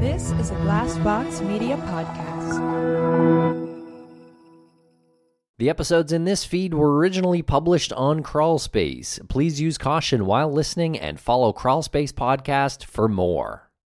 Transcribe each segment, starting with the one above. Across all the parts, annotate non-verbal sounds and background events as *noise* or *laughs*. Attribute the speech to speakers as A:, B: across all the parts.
A: This is a Glassbox Media podcast.
B: The episodes in this feed were originally published on Crawlspace. Please use caution while listening and follow Crawlspace Podcast for more.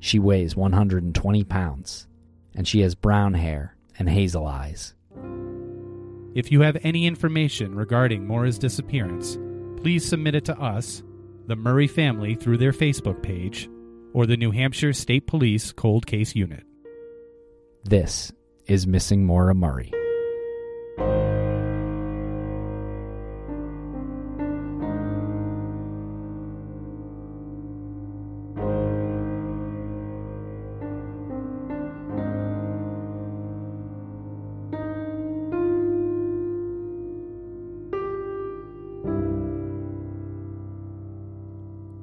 C: She weighs 120 pounds, and she has brown hair and hazel eyes.
D: If you have any information regarding Maura's disappearance, please submit it to us, the Murray family through their Facebook page, or the New Hampshire State Police Cold Case Unit.
C: This is Missing Maura Murray.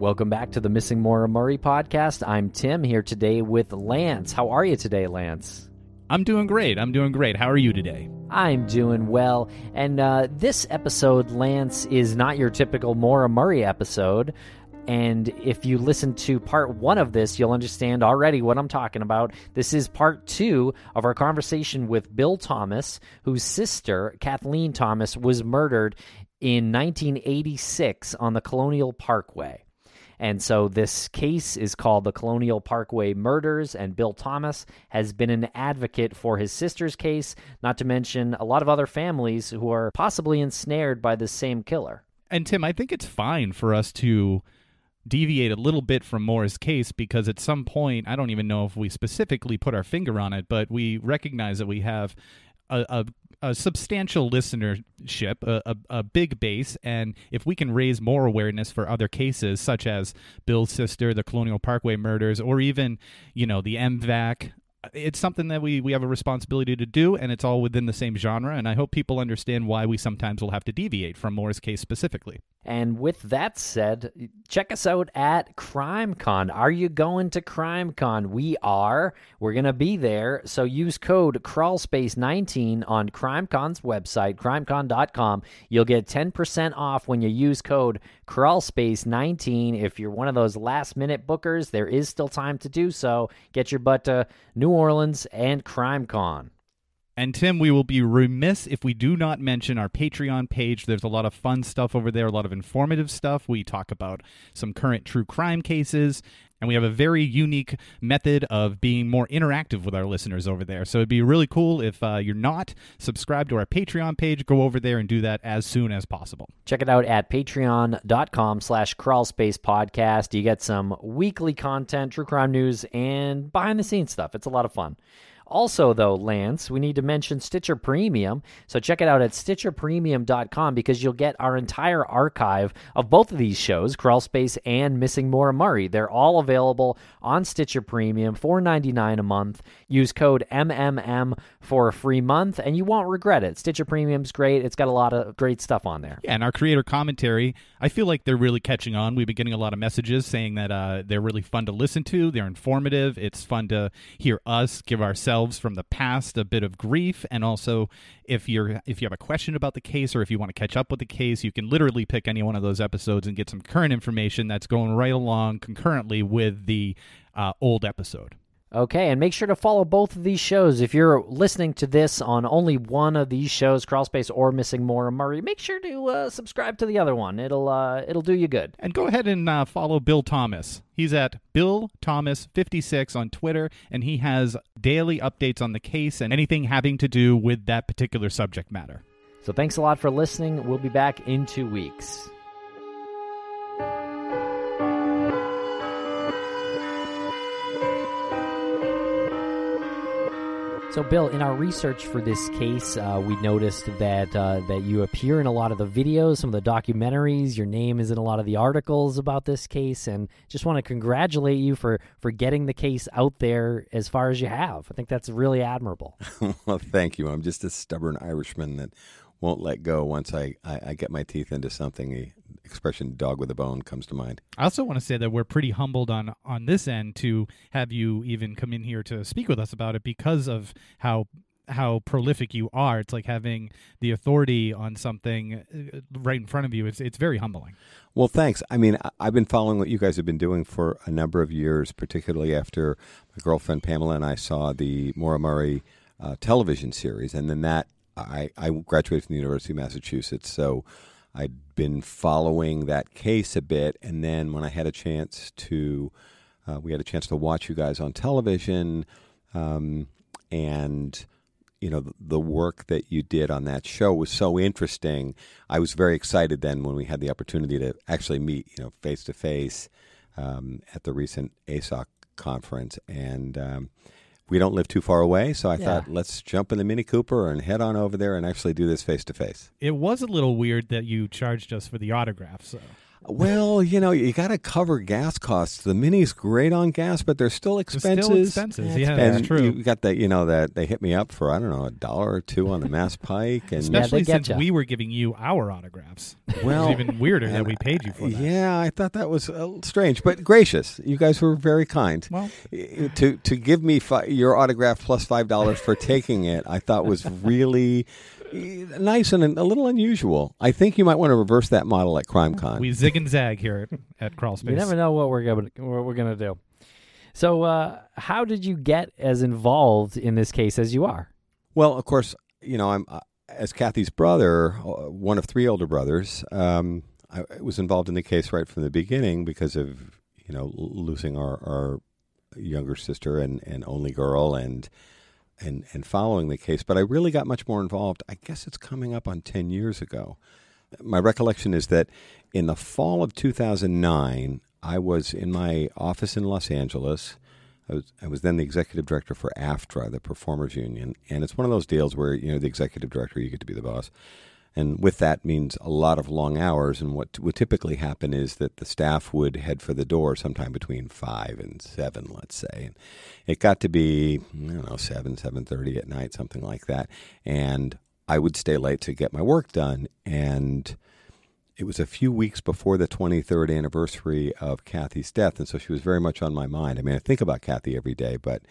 B: Welcome back to the Missing Maura Murray podcast. I'm Tim here today with Lance. How are you today, Lance?
D: I'm doing great. I'm doing great. How are you today?
B: I'm doing well. And uh, this episode, Lance, is not your typical Maura Murray episode. And if you listen to part one of this, you'll understand already what I'm talking about. This is part two of our conversation with Bill Thomas, whose sister, Cathleen Thomas, was murdered in 1986 on the Colonial Parkway. And so this case is called the Colonial Parkway Murders, and Bill Thomas has been an advocate for his sister's case, not to mention a lot of other families who are possibly ensnared by this same killer.
D: And Tim, I think it's fine for us to deviate a little bit from Maura's case because at some point, I don't even know if we specifically put our finger on it, but we recognize that we have a, a, a substantial listenership, a, a, a, big base, and if we can raise more awareness for other cases such as Bill's sister, the Colonial Parkway murders, or even you know the MVAC. It's something that we, we have a responsibility to do, and it's all within the same genre. And I hope people understand why we sometimes will have to deviate from Maura's case specifically.
B: And with that said, check us out at CrimeCon. Are you going to CrimeCon? We are. We're going to be there. So use code CrawlSpace19 on CrimeCon's website, crimecon.com. You'll get 10% off when you use code CrawlSpace19. If you're one of those last minute bookers, there is still time to do so. Get your butt to New Orleans and CrimeCon.
D: And Tim, we will be remiss if we do not mention our Patreon page. There's a lot of fun stuff over there, a lot of informative stuff. We talk about some current true crime cases, and we have a very unique method of being more interactive with our listeners over there. So it'd be really cool if uh, you're not subscribed to our Patreon page, go over there and do that as soon as possible.
B: Check it out at patreon.com slash crawlspace podcast. You get some weekly content, true crime news, and behind the scenes stuff. It's a lot of fun. Also, though, Lance, we need to mention Stitcher Premium. So check it out at StitcherPremium.com because you'll get our entire archive of both of these shows, Crawl Space and Missing Murray. They're all available on Stitcher Premium, $4.99 a month. Use code MMM for a free month, and you won't regret it. Stitcher Premium's great. It's got a lot of great stuff on there.
D: Yeah, and our creator commentary, I feel like they're really catching on. We've been getting a lot of messages saying that uh, they're really fun to listen to. They're informative. It's fun to hear us give ourselves from the past a bit of grief, and also if you're if you have a question about the case or if you want to catch up with the case, you can literally pick any one of those episodes and get some current information that's going right along concurrently with the uh, old episode.
B: Okay, and make sure to follow both of these shows. If you're listening to this on only one of these shows, Crawlspace or Missing Maura Murray, make sure to uh, subscribe to the other one. It'll uh, it'll do you good.
D: And go ahead and uh, follow Bill Thomas. He's at Bill Thomas 56 on Twitter, and he has daily updates on the case and anything having to do with that particular subject matter.
B: So thanks a lot for listening. We'll be back in two weeks. So, Bill, in our research for this case, uh, we noticed that uh, that you appear in a lot of the videos, some of the documentaries. Your name is in a lot of the articles about this case, and just want to congratulate you for for getting the case out there as far as you have. I think that's really admirable. *laughs*
E: well, thank you. I'm just a stubborn Irishman that won't let go once I, I, I get my teeth into something. Expression "dog with a bone" comes to mind.
D: I also want to say that we're pretty humbled on on this end to have you even come in here to speak with us about it because of how how prolific you are. It's like having the authority on something uh, right in front of you. It's it's very humbling.
E: Well, thanks. I mean, I've been following what you guys have been doing for a number of years, particularly after my girlfriend Pamela and I saw the Maura Murray uh, television series, and then that I, I graduated from the University of Massachusetts, so I'd been following that case a bit, and then when I had a chance to, uh, we had a chance to watch you guys on television, um, and you know the, work that you did on that show was so interesting. I was very excited then when we had the opportunity to actually meet, you know, face to face at the recent ASOC conference, and um, we don't live too far away, so I yeah. thought let's jump in the Mini Cooper and head on over there and actually do this face to face.
D: It was a little weird that you charged us for the autograph, so.
E: Well, you know, you got to cover gas costs. The Mini's great on gas, but they're still expensive.
D: Still expensive, yeah,
E: and
D: that's true.
E: You got that, you know, that they hit me up for I don't know a dollar or two on the Mass Pike, and
D: especially yeah, since we were giving you our autographs. Well, it was even weirder that we paid you for that.
E: Yeah, I thought that was uh, strange, but gracious. You guys were very kind.
D: Well,
E: to to give me fi- your autograph plus five dollars for taking it, I thought was really nice and a little unusual. I think you might want to reverse that model at CrimeCon.
D: We zig and zag here at, at Crawl
B: You never know what we're going what we're going to do. So, uh, how did you get as involved in this case as you are?
E: Well, of course, you know, I'm uh, as Kathy's brother, uh, one of three older brothers. Um, I was involved in the case right from the beginning because of you know losing our, our younger sister and, and only girl and and and following the case, but I really got much more involved. I guess it's coming up on 10 years ago. My recollection is that in the fall of 2009, I was in my office in Los Angeles. I was, I was then the executive director for AFTRA, the Performers Union, and it's one of those deals where you know the executive director, you get to be the boss and with that means a lot of long hours. And what would typically happen is that the staff would head for the door sometime between five and seven, let's say. And it got to be I don't know seven, seven thirty at night, something like that, and I would stay late to get my work done. And it was a few weeks before the 23rd anniversary of Kathy's death, and so she was very much on my mind. I mean, I think about Kathy every day, but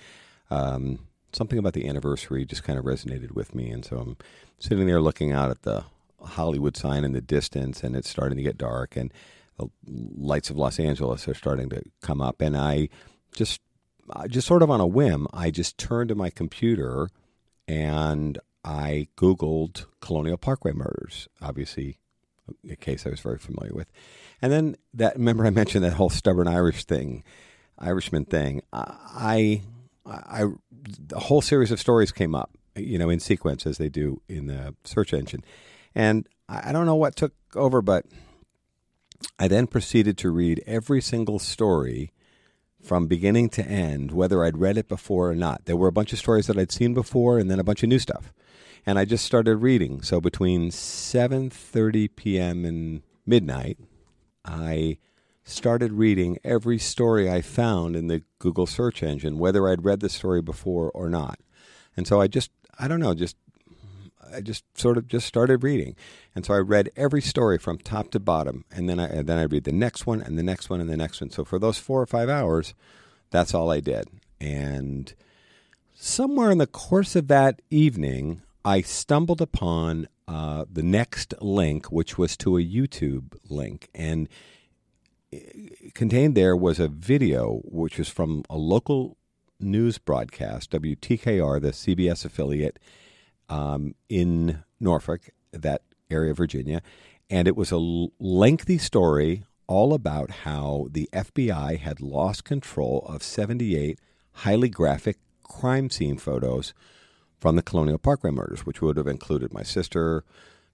E: um, something about the anniversary just kind of resonated with me, and so I'm sitting there looking out at the Hollywood sign in the distance, and it's starting to get dark, and the lights of Los Angeles are starting to come up, and I just, just sort of on a whim, I just turned to my computer and I Googled Colonial Parkway murders, obviously a case I was very familiar with. And then that, remember I mentioned that whole stubborn Irish thing, Irishman thing. I, I, I a whole series of stories came up, you know, in sequence as they do in the search engine. And I don't know what took over, but I then proceeded to read every single story from beginning to end, whether I'd read it before or not. There were a bunch of stories that I'd seen before, and then a bunch of new stuff. And I just started reading. So between 7:30 p.m. and midnight, I started reading every story I found in the Google search engine, whether I'd read the story before or not. And so I just, I don't know, just I just sort of just started reading, and so I read every story from top to bottom, and then I and then I read the next one and the next one and the next one. So for those four or five hours, that's all I did. And somewhere in the course of that evening, I stumbled upon uh, the next link, which was to a YouTube link, and contained there was a video which was from a local news broadcast, WTKR, the CBS affiliate um, in Norfolk, that area of Virginia. And it was a l- lengthy story all about how the FBI had lost control of 78 highly graphic crime scene photos from the Colonial Parkway murders, which would have included my sister,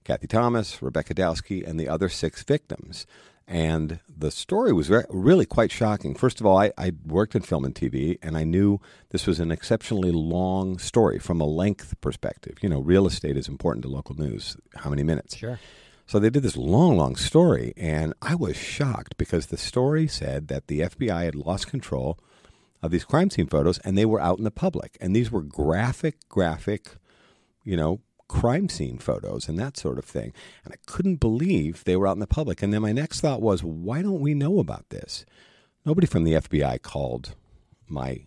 E: Kathy Thomas, Rebecca Dowski, and the other six victims. And the story was re- really quite shocking. First of all, I, I worked in film and TV, and I knew this was an exceptionally long story from a length perspective. You know, real estate is important to local news. How many minutes?
B: Sure.
E: So they did this long, long story, and I was shocked because the story said that the FBI had lost control of these crime scene photos and they were out in the public. And these were graphic, graphic, you know, crime scene photos and that sort of thing. And I couldn't believe they were out in the public. And then my next thought was, why don't we know about this? Nobody from the FBI called my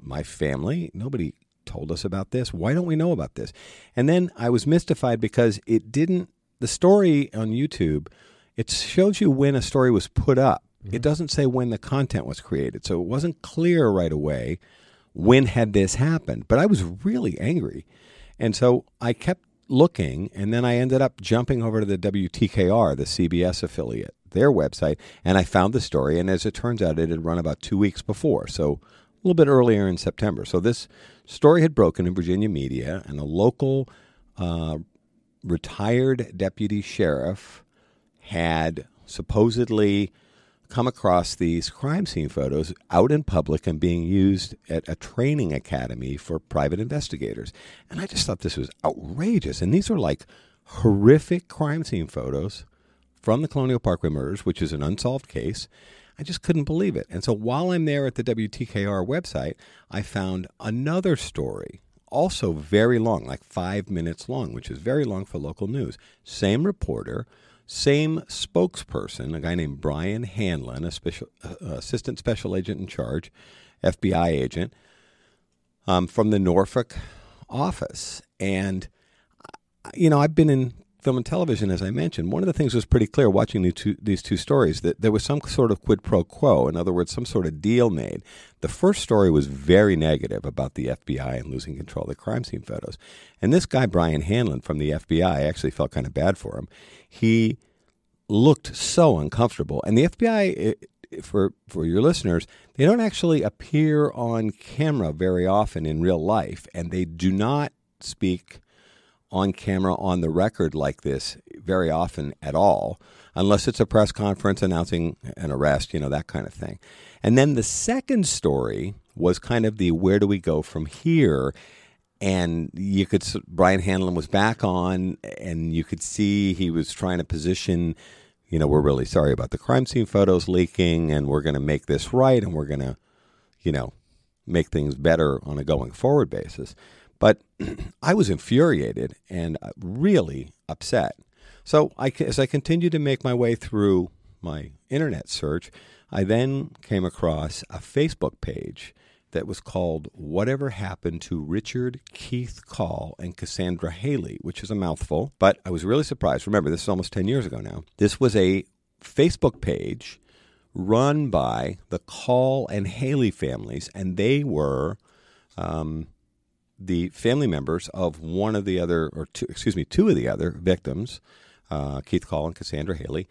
E: my family. Nobody told us about this. Why don't we know about this? And then I was mystified because it didn't the story on YouTube, it shows you when a story was put up. Mm-hmm. It doesn't say when the content was created. So it wasn't clear right away when had this happened. But I was really angry. And so I kept looking, and then I ended up jumping over to the WTKR, the CBS affiliate, their website, and I found the story. And as it turns out, it had run about two weeks before, so a little bit earlier in September. So this story had broken in Virginia media, and a local uh, retired deputy sheriff had supposedly come across these crime scene photos out in public and being used at a training academy for private investigators. And I just thought this was outrageous. And these are like horrific crime scene photos from the Colonial Parkway murders, which is an unsolved case. I just couldn't believe it. And so while I'm there at the WTKR website, I found another story, also very long, like five minutes long, which is very long for local news. Same reporter same spokesperson, a guy named Brian Hanlon, a special, uh, assistant special agent in charge, FBI agent, um, from the Norfolk office. And, you know, I've been in film and television, as I mentioned. One of the things was pretty clear watching these two, these two stories that there was some sort of quid pro quo. In other words, some sort of deal made. The first story was very negative about the FBI and losing control of the crime scene photos. And this guy, Brian Hanlon from the FBI, actually felt kind of bad for him he looked so uncomfortable. And the FBI, eh, eh, for for your listeners, they don't actually appear on camera very often in real life, and they do not speak on camera on the record like this very often at all, unless it's a press conference announcing an arrest, you know, that kind of thing. And then the second story was kind of the where do we go from here? and you could Brian Hanlon was back on, and you could see he was trying to position. You know, we're really sorry about the crime scene photos leaking, and we're going to make this right, and we're going to, you know, make things better on a going forward basis. But *clears throat* I was infuriated and uh, really upset. So I, as I continued to make my way through my internet search, I then came across a Facebook page that was called Whatever Happened to Richard Keith Call and Cassandra Haley, which is a mouthful, but I was really surprised. Remember, this is almost 10 years ago now. This was a Facebook page run by the Call and Haley families, and they were um, the family members of one of the other, or two, excuse me, two of the other victims, uh, Keith Call and Cassandra Haley,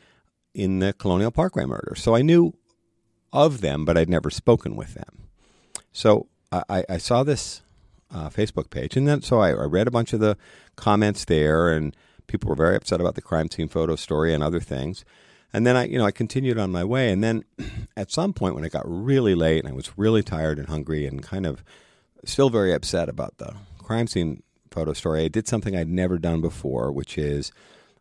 E: in the Colonial Parkway murder. So I knew of them, but I'd never spoken with them. So I, I saw this uh, Facebook page, and then so I, I, read a bunch of the comments there, and people were very upset about the crime scene photo story and other things. And then I, you know, I continued on my way. And then *clears throat* at some point when it got really late and I was really tired and hungry and kind of still very upset about the crime scene photo story, I did something I'd never done before, which is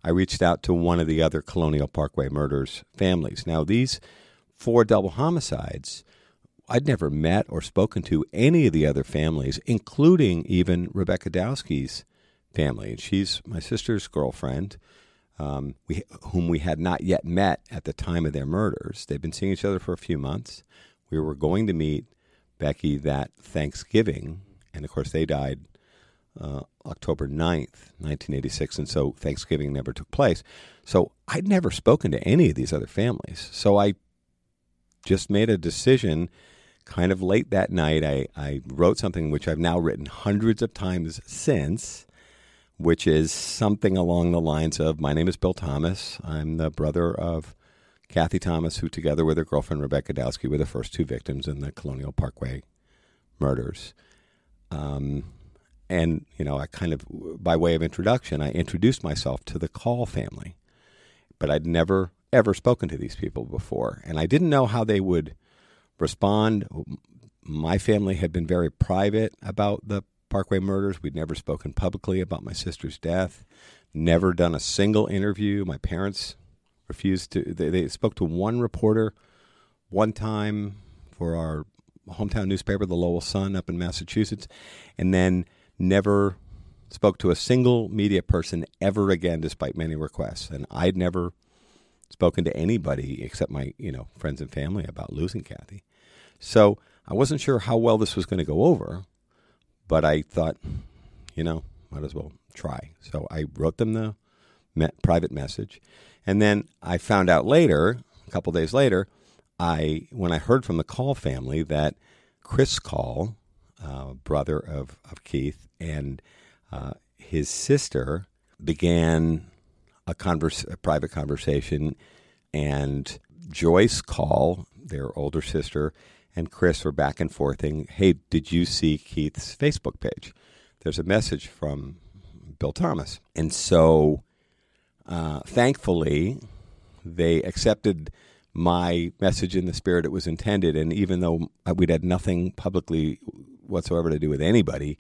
E: I reached out to one of the other Colonial Parkway murders families. Now, these four double homicides, I'd never met or spoken to any of the other families, including even Rebecca Dowski's family. She's my sister's girlfriend, um, we, whom we had not yet met at the time of their murders. They've been seeing each other for a few months. We were going to meet Becky that Thanksgiving, and of course, they died uh, October 9th, 1986, and so Thanksgiving never took place. So I'd never spoken to any of these other families. So I just made a decision kind of late that night. I, I wrote something which I've now written hundreds of times since, which is something along the lines of My name is Bill Thomas. I'm the brother of Kathy Thomas, who, together with her girlfriend Rebecca Dowski, were the first two victims in the Colonial Parkway murders. Um, and, you know, I kind of, by way of introduction, I introduced myself to the Call family. But I'd never, ever spoken to these people before. And I didn't know how they would respond. My family had been very private about the Parkway murders. We'd never spoken publicly about my sister's death, never done a single interview. My parents refused to, they, they spoke to one reporter one time for our hometown newspaper, the Lowell Sun, up in Massachusetts. And then never spoke to a single media person ever again, despite many requests. And I'd never spoken to anybody except my, you know, friends and family about losing Kathy. So I wasn't sure how well this was going to go over, but I thought, you know, might as well try. So I wrote them the me- private message, and then I found out later, a couple days later, I when I heard from the Call family that Chris Call, uh, brother of, of Keith, and uh, his sister began a, converse, a private conversation, and Joyce Call, their older sister, and Chris were back and forthing. Hey, did you see Keith's Facebook page? There's a message from Bill Thomas, and so uh, thankfully they accepted my message in the spirit it was intended. And even though we'd had nothing publicly whatsoever to do with anybody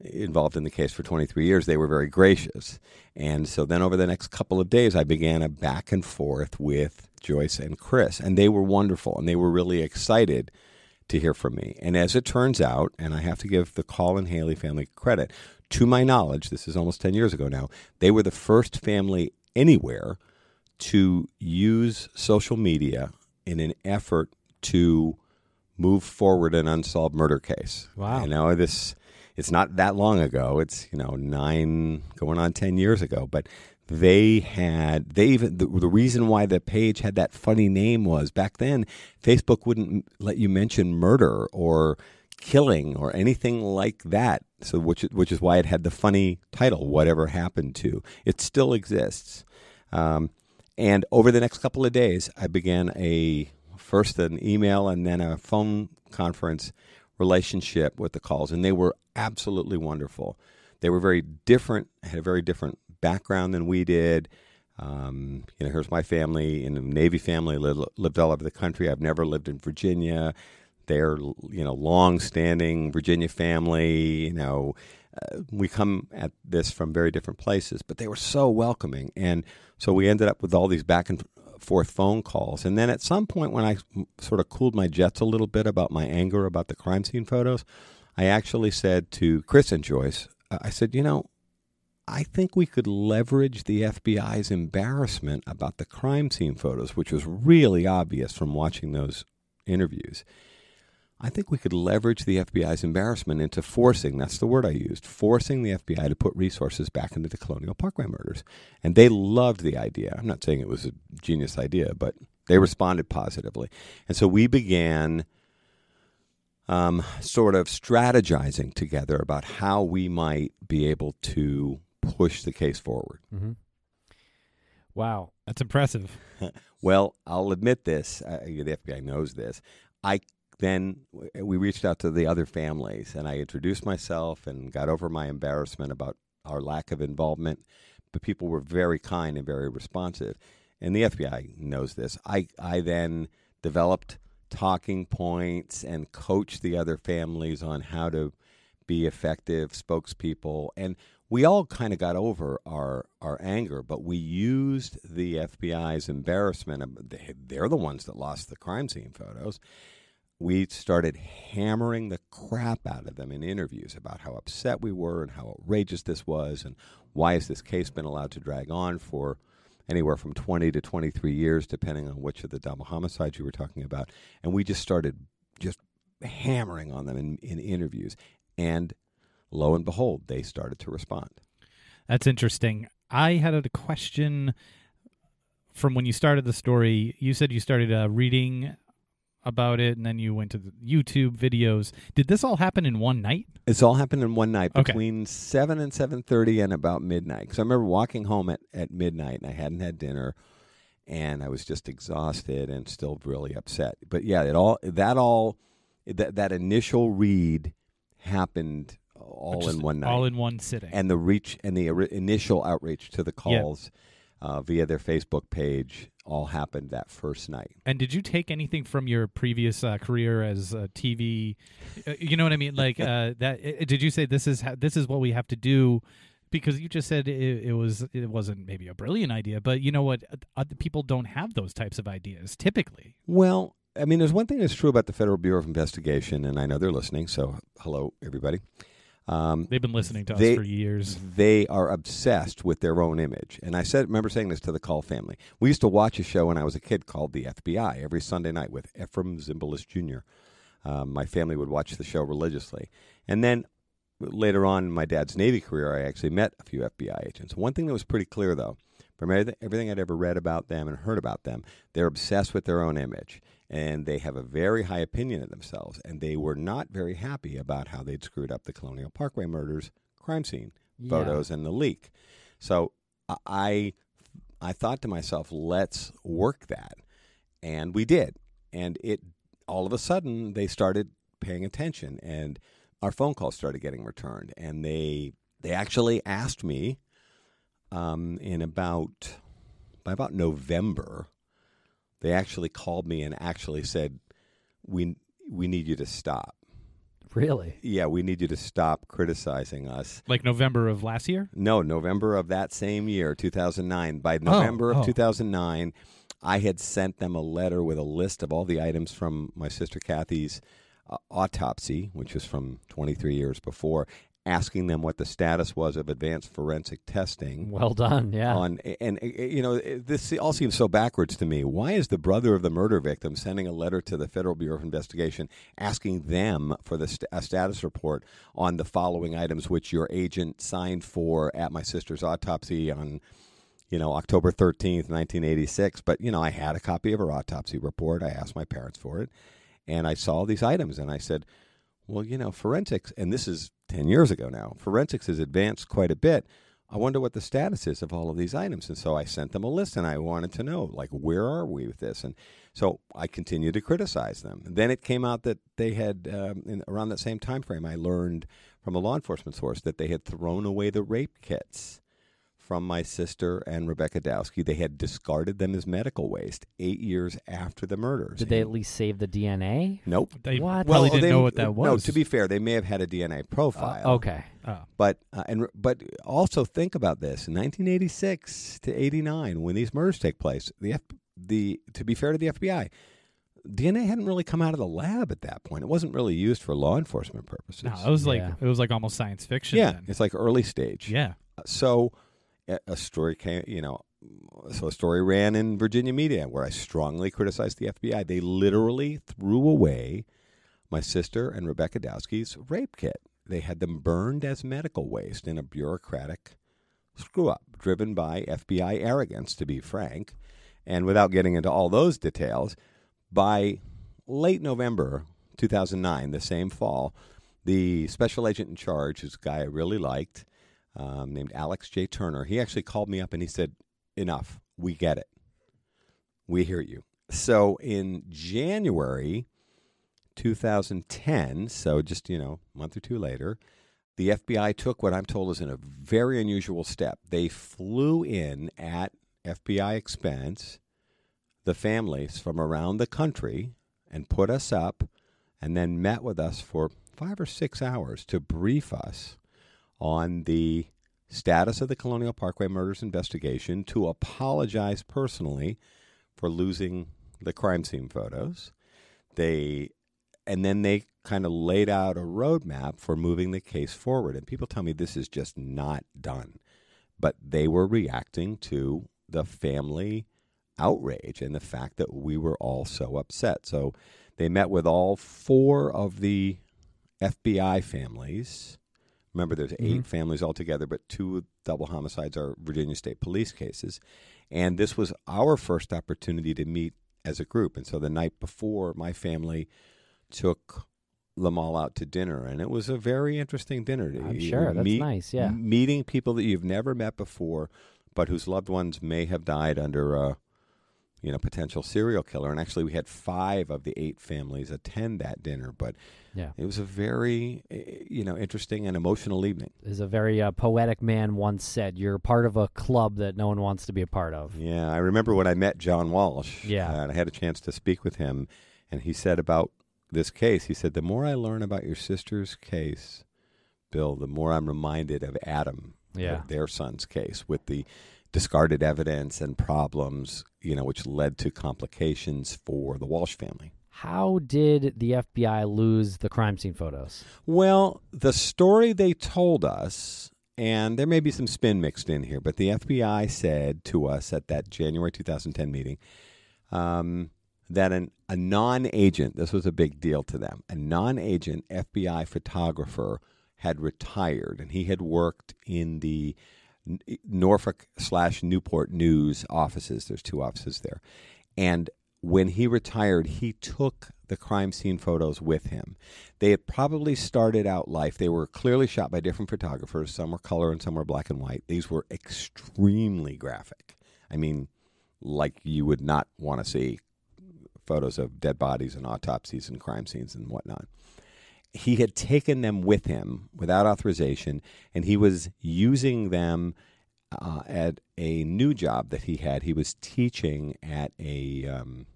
E: involved in the case for 23 years, they were very gracious. And so then over the next couple of days, I began a back and forth with Joyce and Chris, and they were wonderful, and they were really excited to hear from me. And as it turns out, and I have to give the and Haley family credit, to my knowledge, this is almost 10 years ago now, they were the first family anywhere to use social media in an effort to move forward an unsolved murder case.
C: Wow.
E: You know, this it's not that long ago. It's, you know, 9 going on 10 years ago, but they had they even the, the reason why the page had that funny name was back then Facebook wouldn't let you mention murder or killing or anything like that. So which which is why it had the funny title whatever happened to. It still exists. Um, and over the next couple of days, I began a first an email and then a phone conference relationship with the calls, and they were absolutely wonderful. They were very different, had a very different background than we did. Um, you know, here's my family in a Navy family, lived all over the country. I've never lived in Virginia. They're, you know, long-standing Virginia family. You know, uh, we come at this from very different places, but they were so welcoming, and so we ended up with all these back and forth phone calls. And then at some point, when I sort of cooled my jets a little bit about my anger about the crime scene photos, I actually said to Chris and Joyce, I said, you know, I think we could leverage the FBI's embarrassment about the crime scene photos, which was really obvious from watching those interviews. I think we could leverage the FBI's embarrassment into forcing, that's the word I used, forcing the FBI to put resources back into the Colonial Parkway murders. And they loved the idea. I'm not saying it was a genius idea, but they responded positively. And so we began um, sort of strategizing together about how we might be able to push the case forward.
C: Mm-hmm. Wow.
D: That's impressive. *laughs*
E: well, I'll admit this. Uh, the FBI knows this. I then eh, we reached out to the other families, and I introduced myself and got over my embarrassment about our lack of involvement. But people were very kind and very responsive. and the FBI knows this. I I then developed talking points and coached the other families on how to be effective spokespeople and we all kind of got over our our anger but we used the FBI's embarrassment they're the ones that lost the crime scene photos we started hammering the crap out of them in interviews about how upset we were and how outrageous this was and why has this case been allowed to drag on for anywhere from 20 to 23 years depending on which of the double homicides you were talking about and we just started just hammering on them in, in interviews and lo and behold they started to respond
D: That's interesting. I had a question from when you started the story. You said you started uh, reading about it, and then you went to the YouTube videos. Did this all happen in one night?
E: It's all happened in one night
D: Okay.
E: between seven and seven thirty and about midnight. Because I remember walking home at, at midnight and I hadn't had dinner, and I was just exhausted and still really upset. But yeah, it all that all that that initial read happened all
D: Just
E: in one night,
D: All in one sitting.
E: and the reach and the initial outreach to the
D: Yeah.
E: Uh, via their Facebook page all happened that first night.
D: And did you take anything from your previous uh, career as a TV? uh, You know what I mean? Like uh, *laughs* that? uh, Did you say this is ha- this is what we have to do? Because you just said it, it was it wasn't maybe a brilliant idea, but you know what? Other people don't have those types of ideas typically.
E: Well, I mean, there's one thing that's true about the Federal Bureau of Investigation, and I know they're listening. So, hello, everybody. Um,
D: They've been listening to
E: They-
D: us for years.
E: they are obsessed with their own image. And I said, remember saying this to the Call family. We used to watch a show when I was a kid called The FBI every Sunday night with Efrem Zimbalist Jr. Um, my family would watch the show religiously. And then later on in my dad's Navy career, I actually met a few FBI agents. One thing that was pretty clear, though, from everything everything I'd ever read about them and heard about them, they're obsessed with their own image. And they have a very high opinion of themselves. And they were not very happy about how they'd screwed up the Colonial Parkway murders crime scene
B: Yeah.
E: photos and the leak. So I I thought to myself, let's work that. And we did. And it all of a sudden they started paying attention and our phone calls started getting returned and they they actually asked me um, in about by about November they actually called me and actually said we we need you to stop.
B: Really?
E: Yeah, we need you to stop criticizing us.
D: Like November of last year.
E: No, November of that same year, 2009. By November
D: oh.
E: of 2009, I had sent them a letter with a list of all the items from my sister Kathy's uh, autopsy, which was from 23 years before, asking them what the status was of advanced forensic testing
B: Well done. Yeah.
E: on and, and you know eh, this all seems so backwards to me why is the brother of the murder victim sending a letter to the federal bureau of investigation asking them for the st- a status report on the following items which your agent signed for at my sister's autopsy on you know october 13th 1986 but you know i had a copy of her autopsy report i asked my parents for it and i saw these items and i said well, you know, forensics, and this is 10 years ago now, forensics has advanced quite a bit. I wonder what the status is of all of these items. And so I sent them a list and I wanted to know, like, where are we with this? And so I continued to criticize them. And then it came out that they had, um, in, around that same time frame, I learned from a law enforcement source that they had thrown away the rape kits from my sister and Rebecca Dowski. They had discarded them as medical waste eight years after the murders.
B: Did they at least save the DNA?
E: Nope.
D: They
B: What?
D: probably
E: Well,
D: didn't
E: they-
D: know what that was.
E: No, to be fair, they may have had a DNA profile.
B: Uh, okay.
D: Oh.
E: But uh, and but also think about this: in 1986 to 89, when these murders take place, the F, the to be fair to the FBI, DNA hadn't really come out of the lab at that point. It wasn't really used for law enforcement purposes.
D: no, it was like
B: Yeah.
D: it was like almost science fiction.
E: yeah,
D: then.
E: it's like early stage.
D: yeah.
E: So a, story came, you know, so a story ran in Virginia media where I strongly criticized the FBI. They literally threw away my sister and Rebecca Dowski's rape kit. They had them burned as medical waste in a bureaucratic screw up driven by FBI arrogance, to be frank. And without getting into all those details, by late November 2009, the same fall, the special agent in charge, who's a guy I really liked, um, named Alex J. Turner, he actually called me up and he said, Enough. We get it. We hear you. So in January 2010, so just, you know, a month or two later, the FBI took what I'm told is in a very unusual step. They flew in at FBI expense the families from around the country and put us up and then met with us for five or six hours to brief us on the status of the Colonial Parkway murders investigation, to apologize personally for losing the crime scene photos. They and then they kind of laid out a roadmap for moving the case forward. And people tell me this is just not done. But they were reacting to the family outrage and the fact that we were all so upset. So they met with all four of the FBI families. Remember, there's 8
B: Mm-hmm.
E: families altogether, but two double homicides are Virginia State Police cases. And this was our first opportunity to meet as a group. And so the night before, my family took them all out to dinner, and it was a very interesting dinner.
B: I'm
E: You
B: sure. That's
E: meet-
B: nice, yeah.
E: meeting people that you've never met before, but whose loved ones may have died under a you know potential serial killer. And actually, we had five of the eight families attend that dinner, but
B: Yeah.
E: it was a very eh, you know interesting and emotional evening.
B: As a very uh, poetic man once said, you're part of a club that no one wants to be a part of.
E: Yeah, I remember when I met John Walsh.
B: Yeah.
E: uh, and I had a chance to speak with him, and he said about this case. He said, "The more I learn about your sister's case, Bill, the more I'm reminded of Adam,
B: Yeah.
E: their son's case, with the discarded evidence and problems, you know, which led to complications for the Walsh family."
B: How did the FBI lose the crime scene photos?
E: Well, the story they told us, and there may be some spin mixed in here, but the FBI said to us at that January 2010 meeting um, that an, a non agent, this was a big deal to them, a non agent FBI photographer had retired and he had worked in the Norfolk slash Newport News offices. There's two offices there. And when he retired, he took the crime scene photos with him. They had probably started out life. They were clearly shot by different photographers. Some were color and some were black and white. These were extremely graphic. I mean, like you would not want to see photos of dead bodies and autopsies and crime scenes and whatnot. He had taken them with him without authorization, and he was using them uh, at a new job that he had. He was teaching at a um,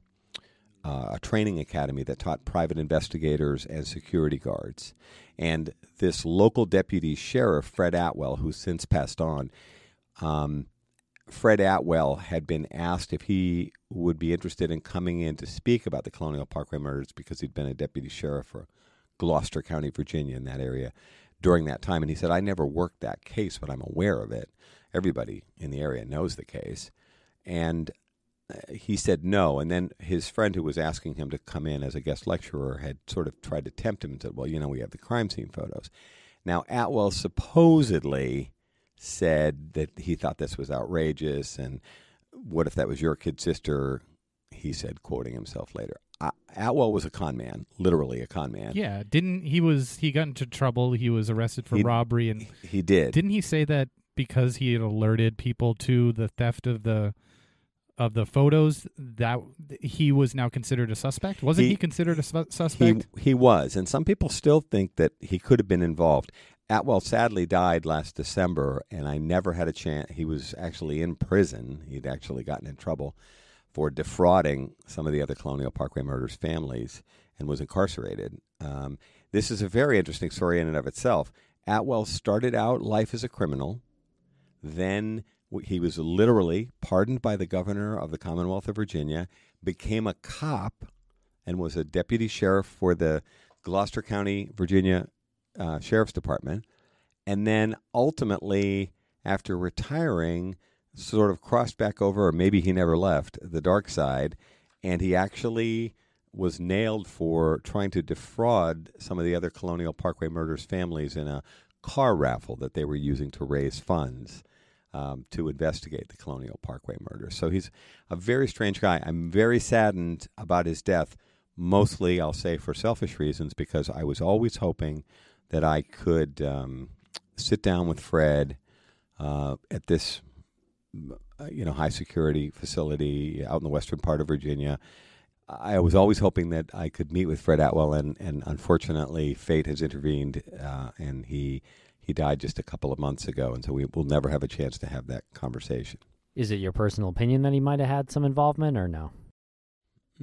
E: uh, a training academy that taught private investigators and security guards. And this local deputy sheriff, Fred Atwell, who's since passed on, um, Fred Atwell had been asked if he would be interested in coming in to speak about the Colonial Parkway murders because he'd been a deputy sheriff for Gloucester County, Virginia, in that area during that time. And he said, I never worked that case, but I'm aware of it. Everybody in the area knows the case. And uh, he said no. And then his friend who was asking him to come in as a guest lecturer had sort of tried to tempt him and said, Well, you know, we have the crime scene photos. Now, Atwell supposedly said that he thought this was outrageous. And what if that was your kid sister? He said, quoting himself later. Atwell was a con man, literally a con man.
D: Yeah, didn't he was he got into trouble? He was arrested for
E: He-
D: robbery, and
E: He did.
D: didn't he say that because he had alerted people to the theft of the of the photos that he was now considered a suspect? Wasn't he,
E: He-
D: considered a su-
E: He
D: suspect?
E: he was, and some people still think that he could have been involved. Atwell sadly died last December, and I never had a chance. He was actually in prison. He'd actually gotten in trouble for defrauding some of the other Colonial Parkway murders families and was incarcerated. Um, this is a very interesting story in and of itself. Atwell started out life as a criminal. Then he was literally pardoned by the governor of the Commonwealth of Virginia, became a cop, and was a deputy sheriff for the Gloucester County, Virginia uh, Sheriff's Department. And then ultimately, after retiring, sort of crossed back over, or maybe he never left, the dark side. And he actually was nailed for trying to defraud some of the other Colonial Parkway murders families in a car raffle that they were using to raise funds um, to investigate the Colonial Parkway murders. So he's a very strange guy. I'm very saddened about his death, mostly, I'll say, for selfish reasons, because I was always hoping that I could um, sit down with Fred uh, at this, you know, high security facility out in the western part of Virginia. I was always hoping that I could meet with Fred Atwell, and, and unfortunately, fate has intervened, uh, and he he died just a couple of months ago, and so we will never have a chance to have that conversation.
B: Is it your personal opinion that he might have had some involvement or no?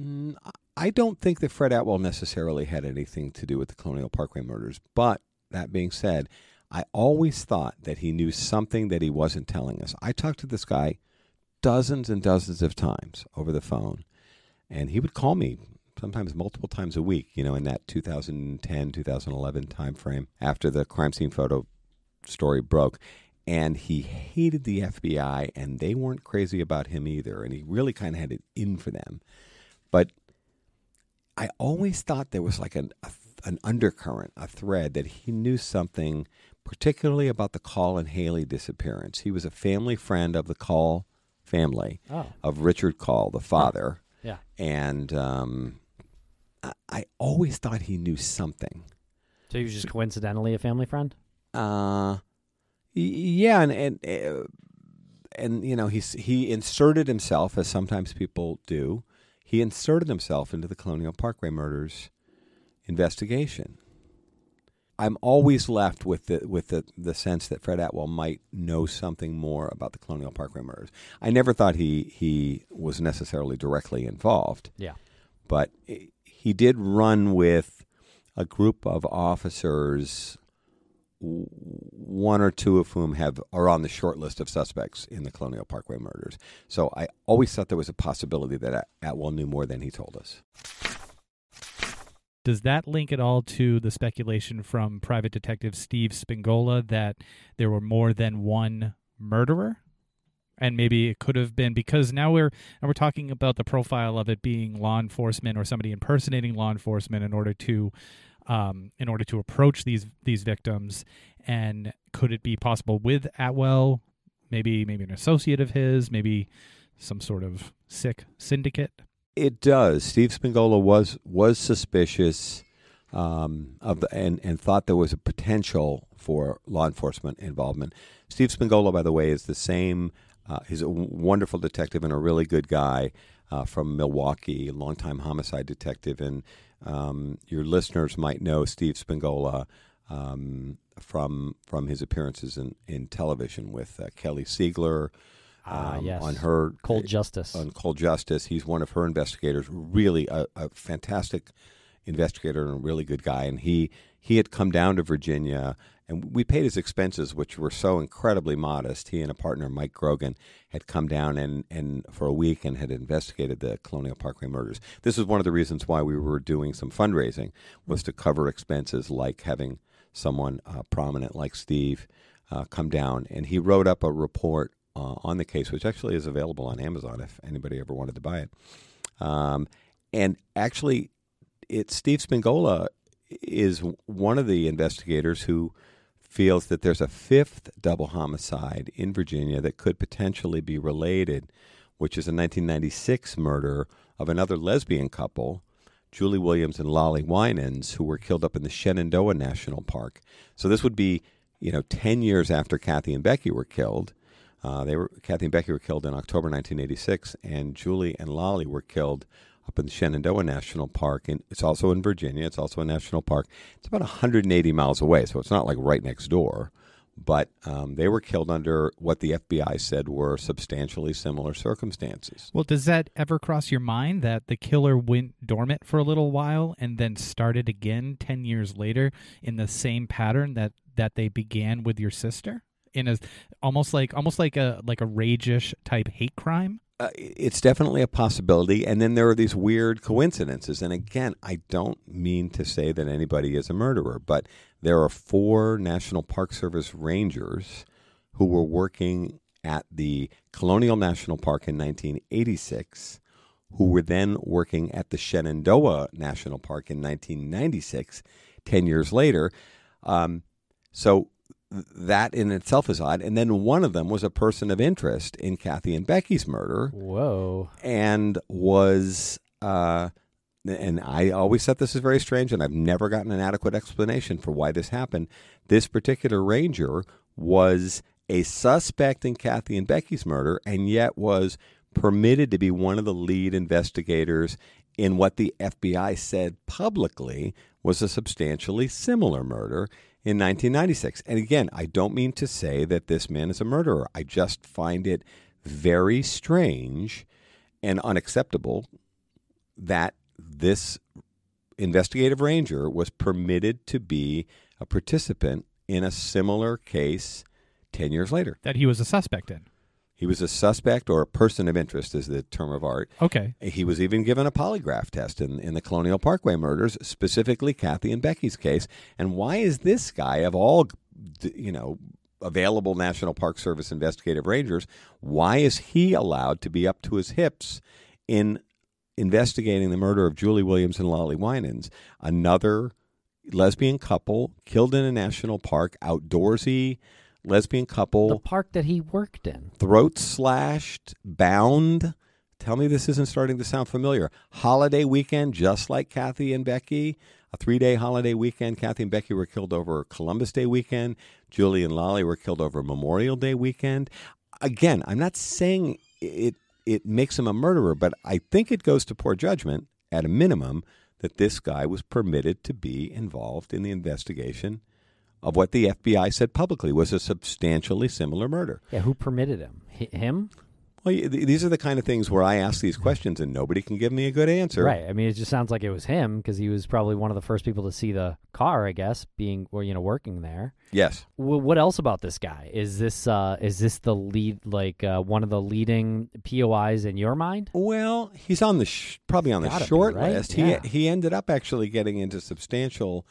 E: Mm, I don't think that Fred Atwell necessarily had anything to do with the Colonial Parkway murders. But that being said, I always thought that he knew something that he wasn't telling us. I talked to this guy dozens and dozens of times over the phone, and he would call me sometimes multiple times a week, you know, in that 2010, 2011 time frame after the crime scene photo story broke. And he hated the FBI, and they weren't crazy about him either. And he really kind of had it in for them. But I always thought there was like an, a, an undercurrent, a thread that he knew something, particularly about the Call and Haley disappearance. He was a family friend of the Call family,
B: Oh.
E: of Richard Call, the father.
B: Yeah.
E: And um, I, I always thought he knew something.
B: So he was just coincidentally a family friend?
E: Uh, yeah, and and uh, and you know he's he inserted himself as sometimes people do. He inserted himself into the Colonial Parkway murders investigation. I'm always left with the with the, the sense that Fred Atwell might know something more about the Colonial Parkway murders. I never thought he he was necessarily directly involved
B: Yeah.
E: but he did run with a group of officers, one or two of whom have are on the short list of suspects in the Colonial Parkway murders. So I always thought there was a possibility that Atwell knew more than he told us.
D: Does that link at all to the speculation from private detective Steve Spingola that there were more than one murderer? And maybe it could have been because now we're now we're talking about the profile of it being law enforcement or somebody impersonating law enforcement in order to um, in order to approach these these victims. And could it be possible with Atwell, maybe maybe an associate of his, maybe some sort of sick syndicate?
E: It does. Steve Spingola was was suspicious um, of the and and thought there was a potential for law enforcement involvement. Steve Spingola, by the way, is the same. Uh, he's a wonderful detective and a really good guy uh, from Milwaukee, longtime homicide detective. And um, your listeners might know Steve Spingola um, from from his appearances in, in television with uh, Kelly Siegler.
B: Ah,
E: um,
B: yes.
E: On her
B: Cold Justice.
E: on Cold Justice. He's one of her investigators. Really a, a fantastic investigator and a really good guy. And he he had come down to Virginia, and we paid his expenses, which were so incredibly modest. He and a partner, Mike Grogan, had come down and and for a week and had investigated the Colonial Parkway murders. This is one of the reasons why we were doing some fundraising was to cover expenses like having someone uh, prominent like Steve. Uh, come down, and he wrote up a report uh, on the case, which actually is available on Amazon if anybody ever wanted to buy it. Um, and actually, it's Steve Spingola is one of the investigators who feels that there's a fifth double homicide in Virginia that could potentially be related, which is a 1996 murder of another lesbian couple, Julie Williams and Lolly Winans, who were killed up in the Shenandoah National Park. So this would be, you know, 10 years after Kathy and Becky were killed. Uh, they were Kathy and Becky were killed in October 1986, and Julie and Lolly were killed up in Shenandoah National Park. And it's also in Virginia. It's also a national park. It's about 180 miles away, so it's not like right next door. But um, they were killed under what the FBI said were substantially similar circumstances.
D: Well, does that ever cross your mind that the killer went dormant for a little while and then started again 10 years later in the same pattern that that they began with your sister? In a almost like almost like a like a rage-ish type hate crime?
E: uh, it's definitely a possibility. And then there are these weird coincidences. And again, I don't mean to say that anybody is a murderer, but there are four National Park Service rangers who were working at the Colonial National Park in 1986, who were then working at the Shenandoah National Park in 1996, 10 years later. Um, so that in itself is odd. And then one of them was a person of interest in Kathy and Becky's murder
B: Whoa.
E: and was. Uh, and I always thought this is very strange, and I've never gotten an adequate explanation for why this happened. This particular ranger was a suspect in Kathy and Becky's murder, and yet was permitted to be one of the lead investigators in what the FBI said publicly was a substantially similar murder in 1996. And again, I don't mean to say that this man is a murderer. I just find it very strange and unacceptable that this investigative ranger was permitted to be a participant in a similar case 10 years later.
D: That he was a suspect in.
E: He was a suspect or a person of interest, is the term of art.
D: Okay.
E: He was even given a polygraph test in, in the Colonial Parkway murders, specifically Kathy and Becky's case. And why is this guy, of all, you know, available National Park Service investigative rangers, why is he allowed to be up to his hips in investigating the murder of Julie Williams and Lolly Winans, another lesbian couple killed in a national park, outdoorsy lesbian couple,
B: The park that he worked in.
E: throat slashed, bound. Tell me this isn't starting to sound familiar. Holiday weekend, just like Kathy and Becky. A three day holiday weekend. Kathy and Becky were killed over Columbus Day weekend. Julie and Lolly were killed over Memorial Day weekend. Again, I'm not saying it it makes him a murderer, but I think it goes to poor judgment at a minimum that this guy was permitted to be involved in the investigation of what the FBI said publicly was a substantially similar murder.
B: Yeah, who permitted him? H- him?
E: Well, these are the kind of things where I ask these questions and nobody can give me a good answer.
B: Right. I mean, it just sounds like it was him because he was probably one of the first people to see the car. I guess being or you know working there.
E: Yes.
B: W- what else about this guy? Is this uh is this the lead like uh, one of the leading POIs in your mind?
E: Well, he's on the sh- probably on the
B: Gotta be,
E: short
B: right?
E: list.
B: Yeah.
E: He he ended up actually getting into substantial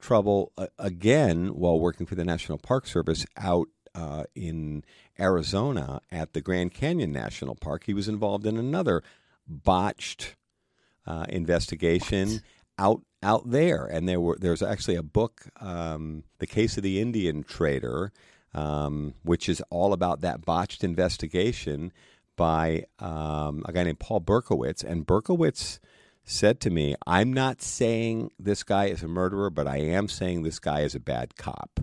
E: trouble uh, again while working for the National Park Service out uh, in Arizona at the Grand Canyon National Park. He was involved in another botched uh, investigation out out there, and there were there's actually a book, um, "The Case of the Indian Trader," um, which is all about that botched investigation by um, a guy named Paul Berkowitz, and Berkowitz said to me, "I'm not saying this guy is a murderer, but I am saying this guy is a bad cop."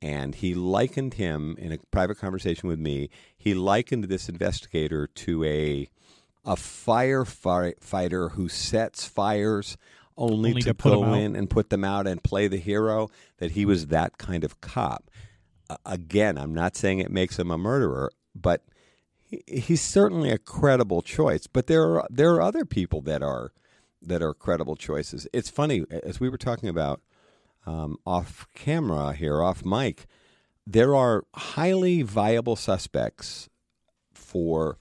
E: And he likened him in a private conversation with me. He likened this investigator to a a firefighter who sets fires only,
D: Only
E: to,
D: to put
E: go in and put them out and play the hero. That he was that kind of cop. Uh, again, I'm not saying it makes him a murderer, but he, he's certainly a credible choice. But there are there are other people that are that are credible choices. It's funny as we were talking about um, off camera here, off mic. There are highly viable suspects for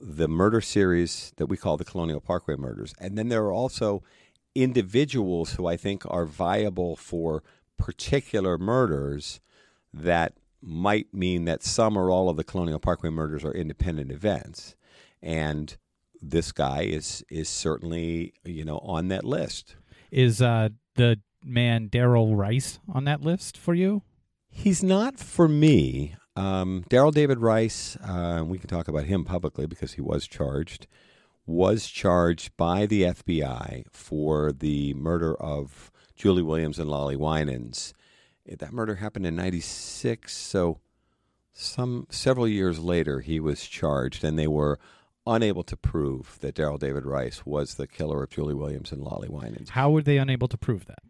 E: the murder series that we call the Colonial Parkway murders, and then there are also individuals who I think are viable for particular murders that might mean that some or all of the Colonial Parkway murders are independent events, and this guy is is certainly you know on that list.
D: Is uh, the man Darrell Rice on that list for you?
E: He's not for me. Um, Darrell David Rice, uh, we can talk about him publicly because he was charged, was charged by the FBI for the murder of Julie Williams and Lolly Winans. Eh, That murder happened in '96, so some several years later he was charged, and they were unable to prove that Darrell David Rice was the killer of Julie Williams and Lolly Winans.
D: How were they unable to prove that?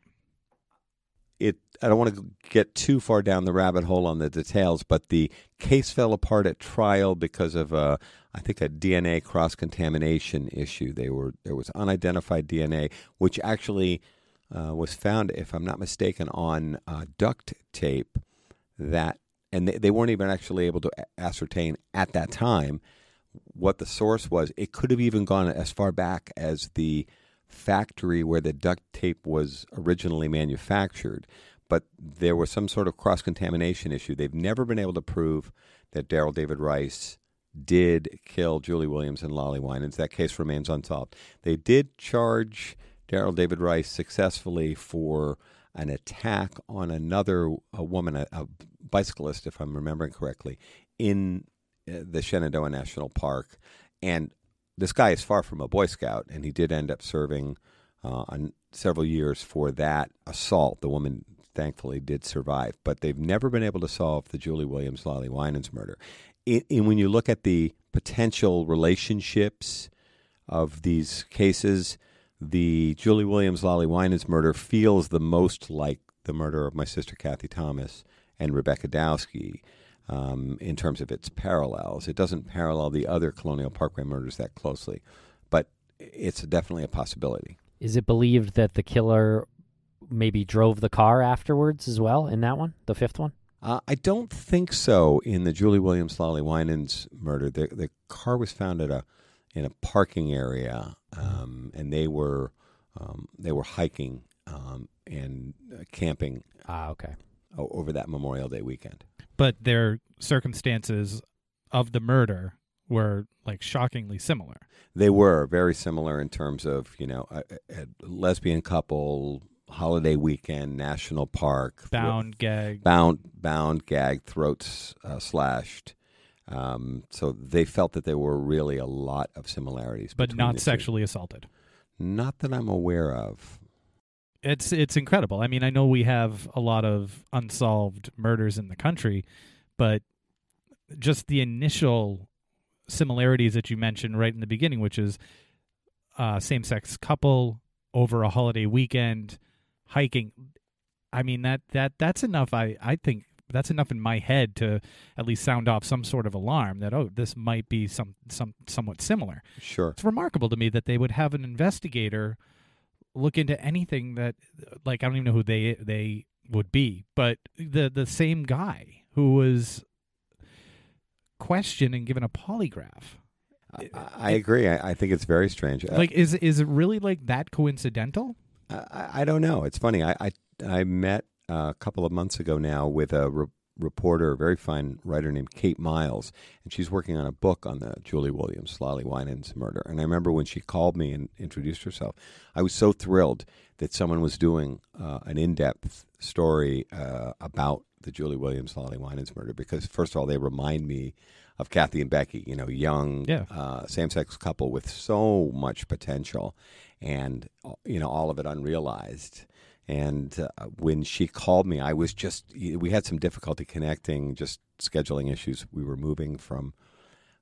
E: it I don't want to get too far down the rabbit hole on the details, but the case fell apart at trial because of a I think a DNA cross contamination issue. They were there was unidentified DNA, which actually uh, was found, if I'm not mistaken, on uh, duct tape that, and they, they weren't even actually able to ascertain at that time what the source was. It could have even gone as far back as the factory where the duct tape was originally manufactured, but there was some sort of cross contamination issue. They've never been able to prove that Darrell David Rice did kill Julie Williams and Lolly Winans. That case remains unsolved. They did charge Darrell David Rice successfully for an attack on another a woman, a, a bicyclist, if I'm remembering correctly, in the Shenandoah National Park. And this guy is far from a Boy Scout, and he did end up serving uh, on several years for that assault. The woman thankfully did survive, but they've never been able to solve the Julie Williams Lolly Winans murder. And when you look at the potential relationships of these cases, the Julie Williams Lolly Winans murder feels the most like the murder of my sister Kathy Thomas and Rebecca Dowski. Um, in terms of its parallels. It doesn't parallel the other Colonial Parkway murders that closely, but it's definitely a possibility.
B: Is it believed that the killer maybe drove the car afterwards as well in that one, the fifth one?
E: Uh, I don't think so. In the Julie Williams Lolly Winans murder, the the car was found at a in a parking area, um, and they were um, they were hiking um, and uh, camping
B: Ah, okay.
E: Over that Memorial Day weekend.
D: But their circumstances of the murder were like shockingly similar.
E: They were very similar in terms of you know a, a lesbian couple, holiday weekend, national park,
D: Bound, gag.
E: bound, bound, gagged, throats uh, slashed. Um, so they felt that there were really a lot of similarities,
D: but not
E: the two.
D: sexually assaulted.
E: Not that I'm aware of.
D: It's it's incredible. I mean, I know we have a lot of unsolved murders in the country, but just the initial similarities that you mentioned right in the beginning, which is uh, same-sex couple over a holiday weekend hiking. I mean that that that's enough. I I think that's enough in my head to at least sound off some sort of alarm that oh this might be some some somewhat similar.
E: Sure.
D: It's remarkable to me that they would have an investigator look into anything that like I don't even know who they they would be, but the the same guy who was questioned and given a polygraph.
E: I, I agree. I, I think it's very strange. Uh,
D: Like is is it really like that coincidental?
E: I, I don't know. It's funny. I I, I met uh, a couple of months ago now with a re- reporter, a very fine writer named Kate Miles, and she's working on a book on the Julie Williams Lolly Winans murder. And I remember when she called me and introduced herself, I was so thrilled that someone was doing uh, an in-depth story uh, about the Julie Williams Lolly Winans murder because first of all, they remind me of Kathy and Becky, you know, young
D: Yeah.
E: uh, same-sex couple with so much potential, and uh, you know all of it unrealized. And uh, when she called me, I was just we had some difficulty connecting, just scheduling issues. We were moving from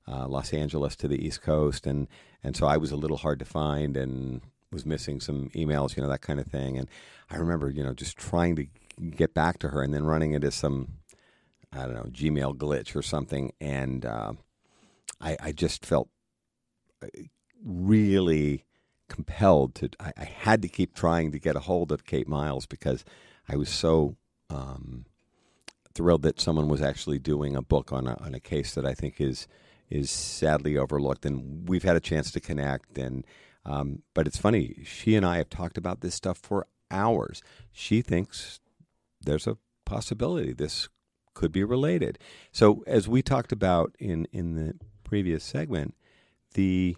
E: uh, Los Angeles to the East Coast, and and so I was a little hard to find and was missing some emails, you know, that kind of thing. And I remember, you know, just trying to get back to her and then running into some I don't know Gmail glitch or something, and uh, I, I just felt uh, really compelled to. I, I had to keep trying to get a hold of Kate Miles because I was so um, thrilled that someone was actually doing a book on a, on a case that I think is is sadly overlooked. And we've had a chance to connect, and um, but it's funny. She and I have talked about this stuff for hours. She thinks there's a possibility this could be related. So as we talked about in in the previous segment, the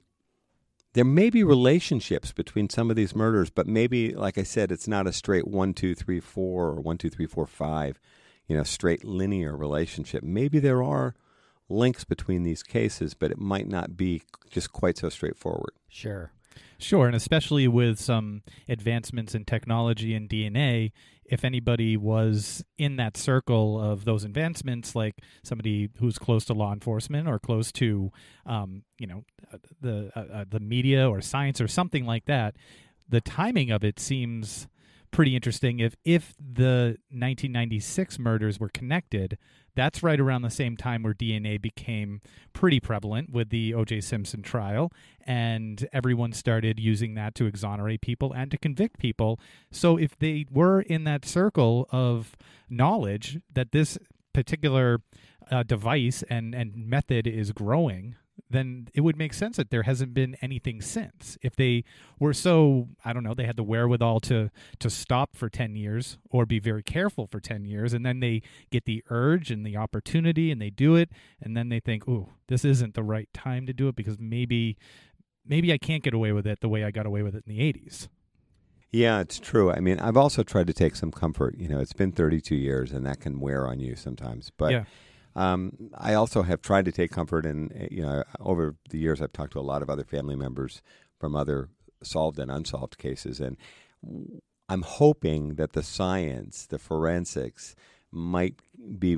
E: there may be relationships between some of these murders, but maybe, like I said, it's not a straight one, two, three, four, or one, two, three, four, five, you know, straight linear relationship. Maybe there are links between these cases, but it might not be just quite so straightforward.
B: Sure.
D: Sure, and especially with some advancements in technology and DNA, if anybody was in that circle of those advancements, like somebody who's close to law enforcement or close to, um, you know, uh, the uh, uh, the media or science or something like that, the timing of it seems pretty interesting. If if the 1996 murders were connected, that's right around the same time where DNA became pretty prevalent with the O.J. Simpson trial, and everyone started using that to exonerate people and to convict people. So if they were in that circle of knowledge that this particular uh, device and, and method is growing, then it would make sense that there hasn't been anything since. If they were so, I don't know, they had the wherewithal to to stop for 10 years or be very careful for 10 years and then they get the urge and the opportunity and they do it and then they think, "Ooh, this isn't the right time to do it because maybe maybe I can't get away with it the way I got away with it in the 80s."
E: Yeah, it's true. I mean, I've also tried to take some comfort. You know, it's been 32 years, and that can wear on you sometimes. But
D: yeah.
E: Um, I also have tried to take comfort in, uh, you know, over the years, I've talked to a lot of other family members from other solved and unsolved cases, and I'm hoping that the science, the forensics, might be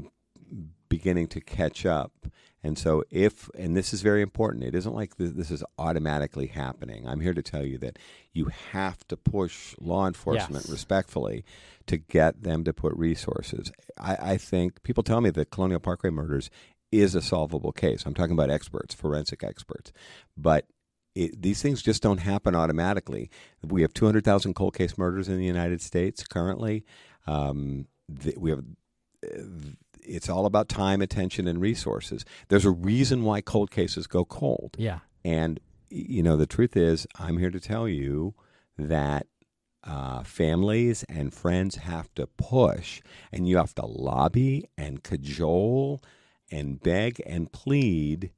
E: beginning to catch up And so, if, and this is very important, it isn't like this is automatically happening. I'm here to tell you that you have to push law enforcement
B: Yes.
E: respectfully to get them to put resources. I, I think people tell me that Colonial Parkway murders is a solvable case. I'm talking about experts, forensic experts. But it, these things just don't happen automatically. We have 200,000 cold case murders in the United States currently. Um, we have it's all about time, attention, and resources. There's a reason why cold cases go cold.
B: Yeah.
E: And, you know, the truth is, I'm here to tell you that uh, families and friends have to push, and you have to lobby and cajole and beg and plead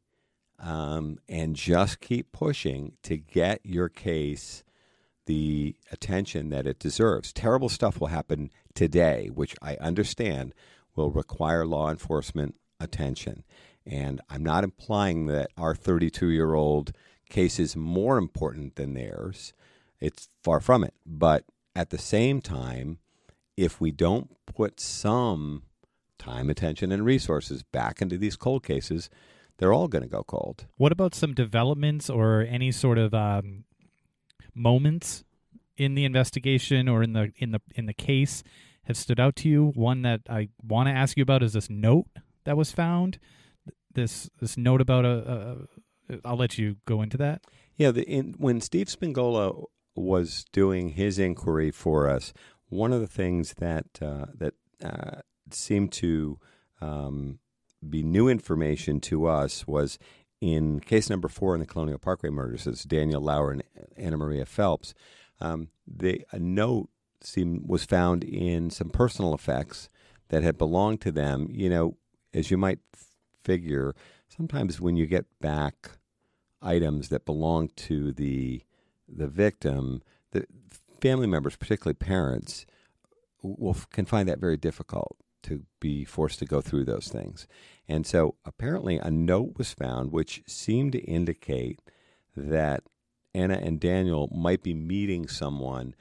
E: um, and just keep pushing to get your case the attention that it deserves. Terrible stuff will happen today, which I understand will require law enforcement attention. And I'm not implying that our 32 year old case is more important than theirs. It's far from it. But at the same time, if we don't put some time, attention, and resources back into these cold cases, they're all going to go cold.
D: What about some developments or any sort of um, moments in the investigation or in the in the in the case have stood out to you? One that I want to ask you about is this note that was found. This this note about a. a I'll let you go into that.
E: Yeah, the, in, when Steve Spingola was doing his inquiry for us, one of the things that uh, that uh, seemed to um, be new information to us was in case number four in the Colonial Parkway murders. It's Daniel Lauer and Anna Maria Phelps. Um, the a note seemed was found in some personal effects that had belonged to them. You know, as you might figure, sometimes when you get back items that belong to the the victim, the family members, particularly parents, will can find that very difficult to be forced to go through those things. And so apparently a note was found which seemed to indicate that Anna and Daniel might be meeting someone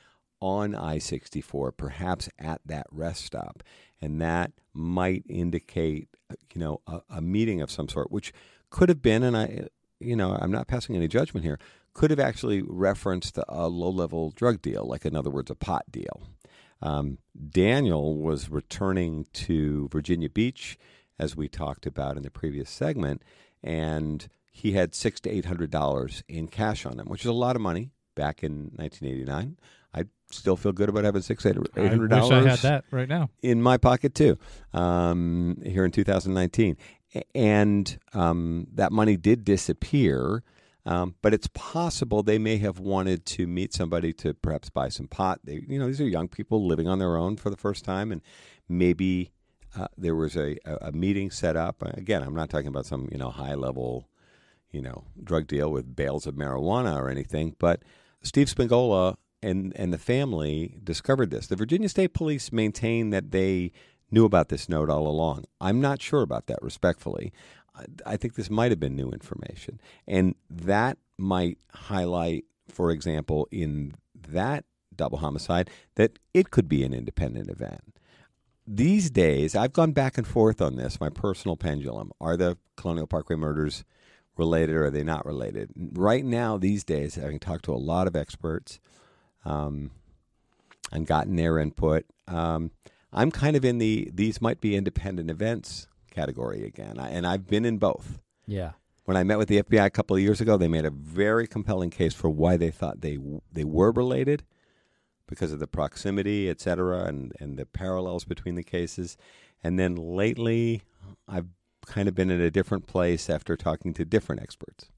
E: on I 64, perhaps at that rest stop. And that might indicate, you know, a, a meeting of some sort, which could have been, and I, you know, I'm not passing any judgment here, could have actually referenced a low level drug deal, like, in other words, a pot deal. Um, Daniel was returning to Virginia Beach, as we talked about in the previous segment, and he had six to eight hundred dollars in cash on him, which is a lot of money back in 1989. I still feel good about having six eight hundred dollars.
D: I wish I had that right now.
E: in my pocket too um, here in 2019 and um, that money did disappear um, but it's possible they may have wanted to meet somebody to perhaps buy some pot they, you know these are young people living on their own for the first time and maybe uh, there was a, a, a meeting set up again i'm not talking about some you know high level you know drug deal with bales of marijuana or anything but steve spingola and and the family discovered this. The Virginia State Police maintain that they knew about this note all along. I'm not sure about that, respectfully. I, I think this might have been new information, and that might highlight, for example, in that double homicide, that it could be an independent event. These days, I've gone back and forth on this. My personal pendulum: Are the Colonial Parkway murders related, or are they not related? Right now, these days, having talked to a lot of experts um, and gotten their input. Um, I'm kind of in the these might be independent events category again, I, and I've been in both.
B: Yeah.
E: When I met with the FBI a couple of years ago, they made a very compelling case for why they thought they they were related because of the proximity, et cetera, and, and the parallels between the cases. And then lately, I've kind of been in a different place after talking to different experts.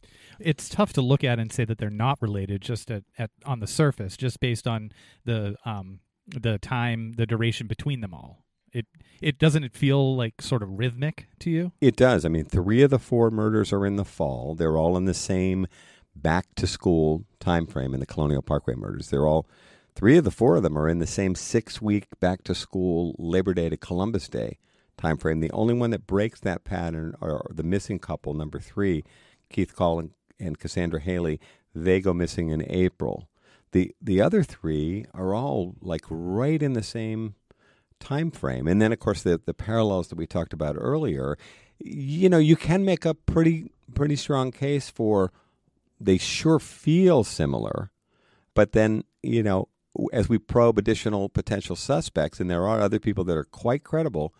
D: It's tough to look at and say that they're not related just at, at on the surface, just based on the um the time, the duration between them all. It it doesn't it feel like sort of rhythmic to you?
E: It does. I mean, three of the four murders are in the fall. They're all in the same back to school time frame in the Colonial Parkway murders. They're all three of the four of them are in the same six week back to school Labor Day to Columbus Day time frame. The only one that breaks that pattern are the missing couple, number three, Keith Call and, and Cassandra Haley. They go missing in April. The the other three are all like right in the same time frame. And then of course the the parallels that we talked about earlier, you know, you can make a pretty pretty strong case for they sure feel similar, but then you know, as we probe additional potential suspects, and there are other people that are quite credible,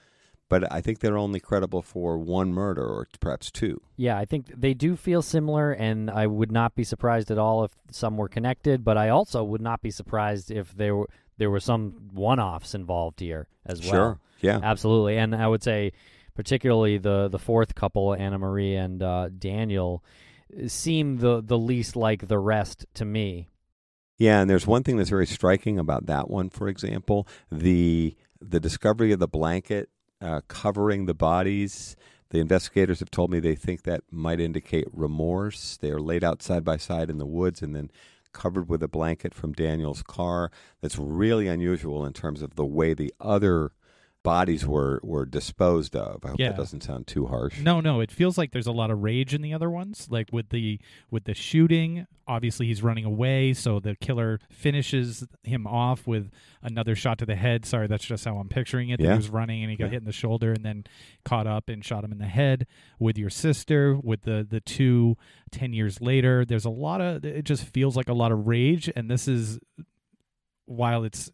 E: but I think they're only credible for one murder or perhaps two.
B: Yeah, I think they do feel similar, and I would not be surprised at all if some were connected. But I also would not be surprised if there were there were some one-offs involved here as well.
E: Sure. Yeah.
B: Absolutely, and I would say particularly the the fourth couple, Anna Marie and uh, Daniel, seem the the least like the rest to me.
E: Yeah, and there's one thing that's very striking about that one, for example, the the discovery of the blanket uh, covering the bodies. The investigators have told me they think that might indicate remorse. They are laid out side by side in the woods and then covered with a blanket from Daniel's car. That's really unusual in terms of the way the other bodies were were disposed of. I hope
D: Yeah.
E: that doesn't sound too harsh.
D: No, no, it feels like there's a lot of rage in the other ones. Like with the with the shooting, obviously he's running away, so the killer finishes him off with another shot to the head. Sorry, that's just how I'm picturing it.
E: Yeah.
D: He was running and he got
E: Yeah.
D: hit in the shoulder and then caught up and shot him in the head. With your sister, with the the two ten years later, there's a lot of it just feels like a lot of rage and this is while it's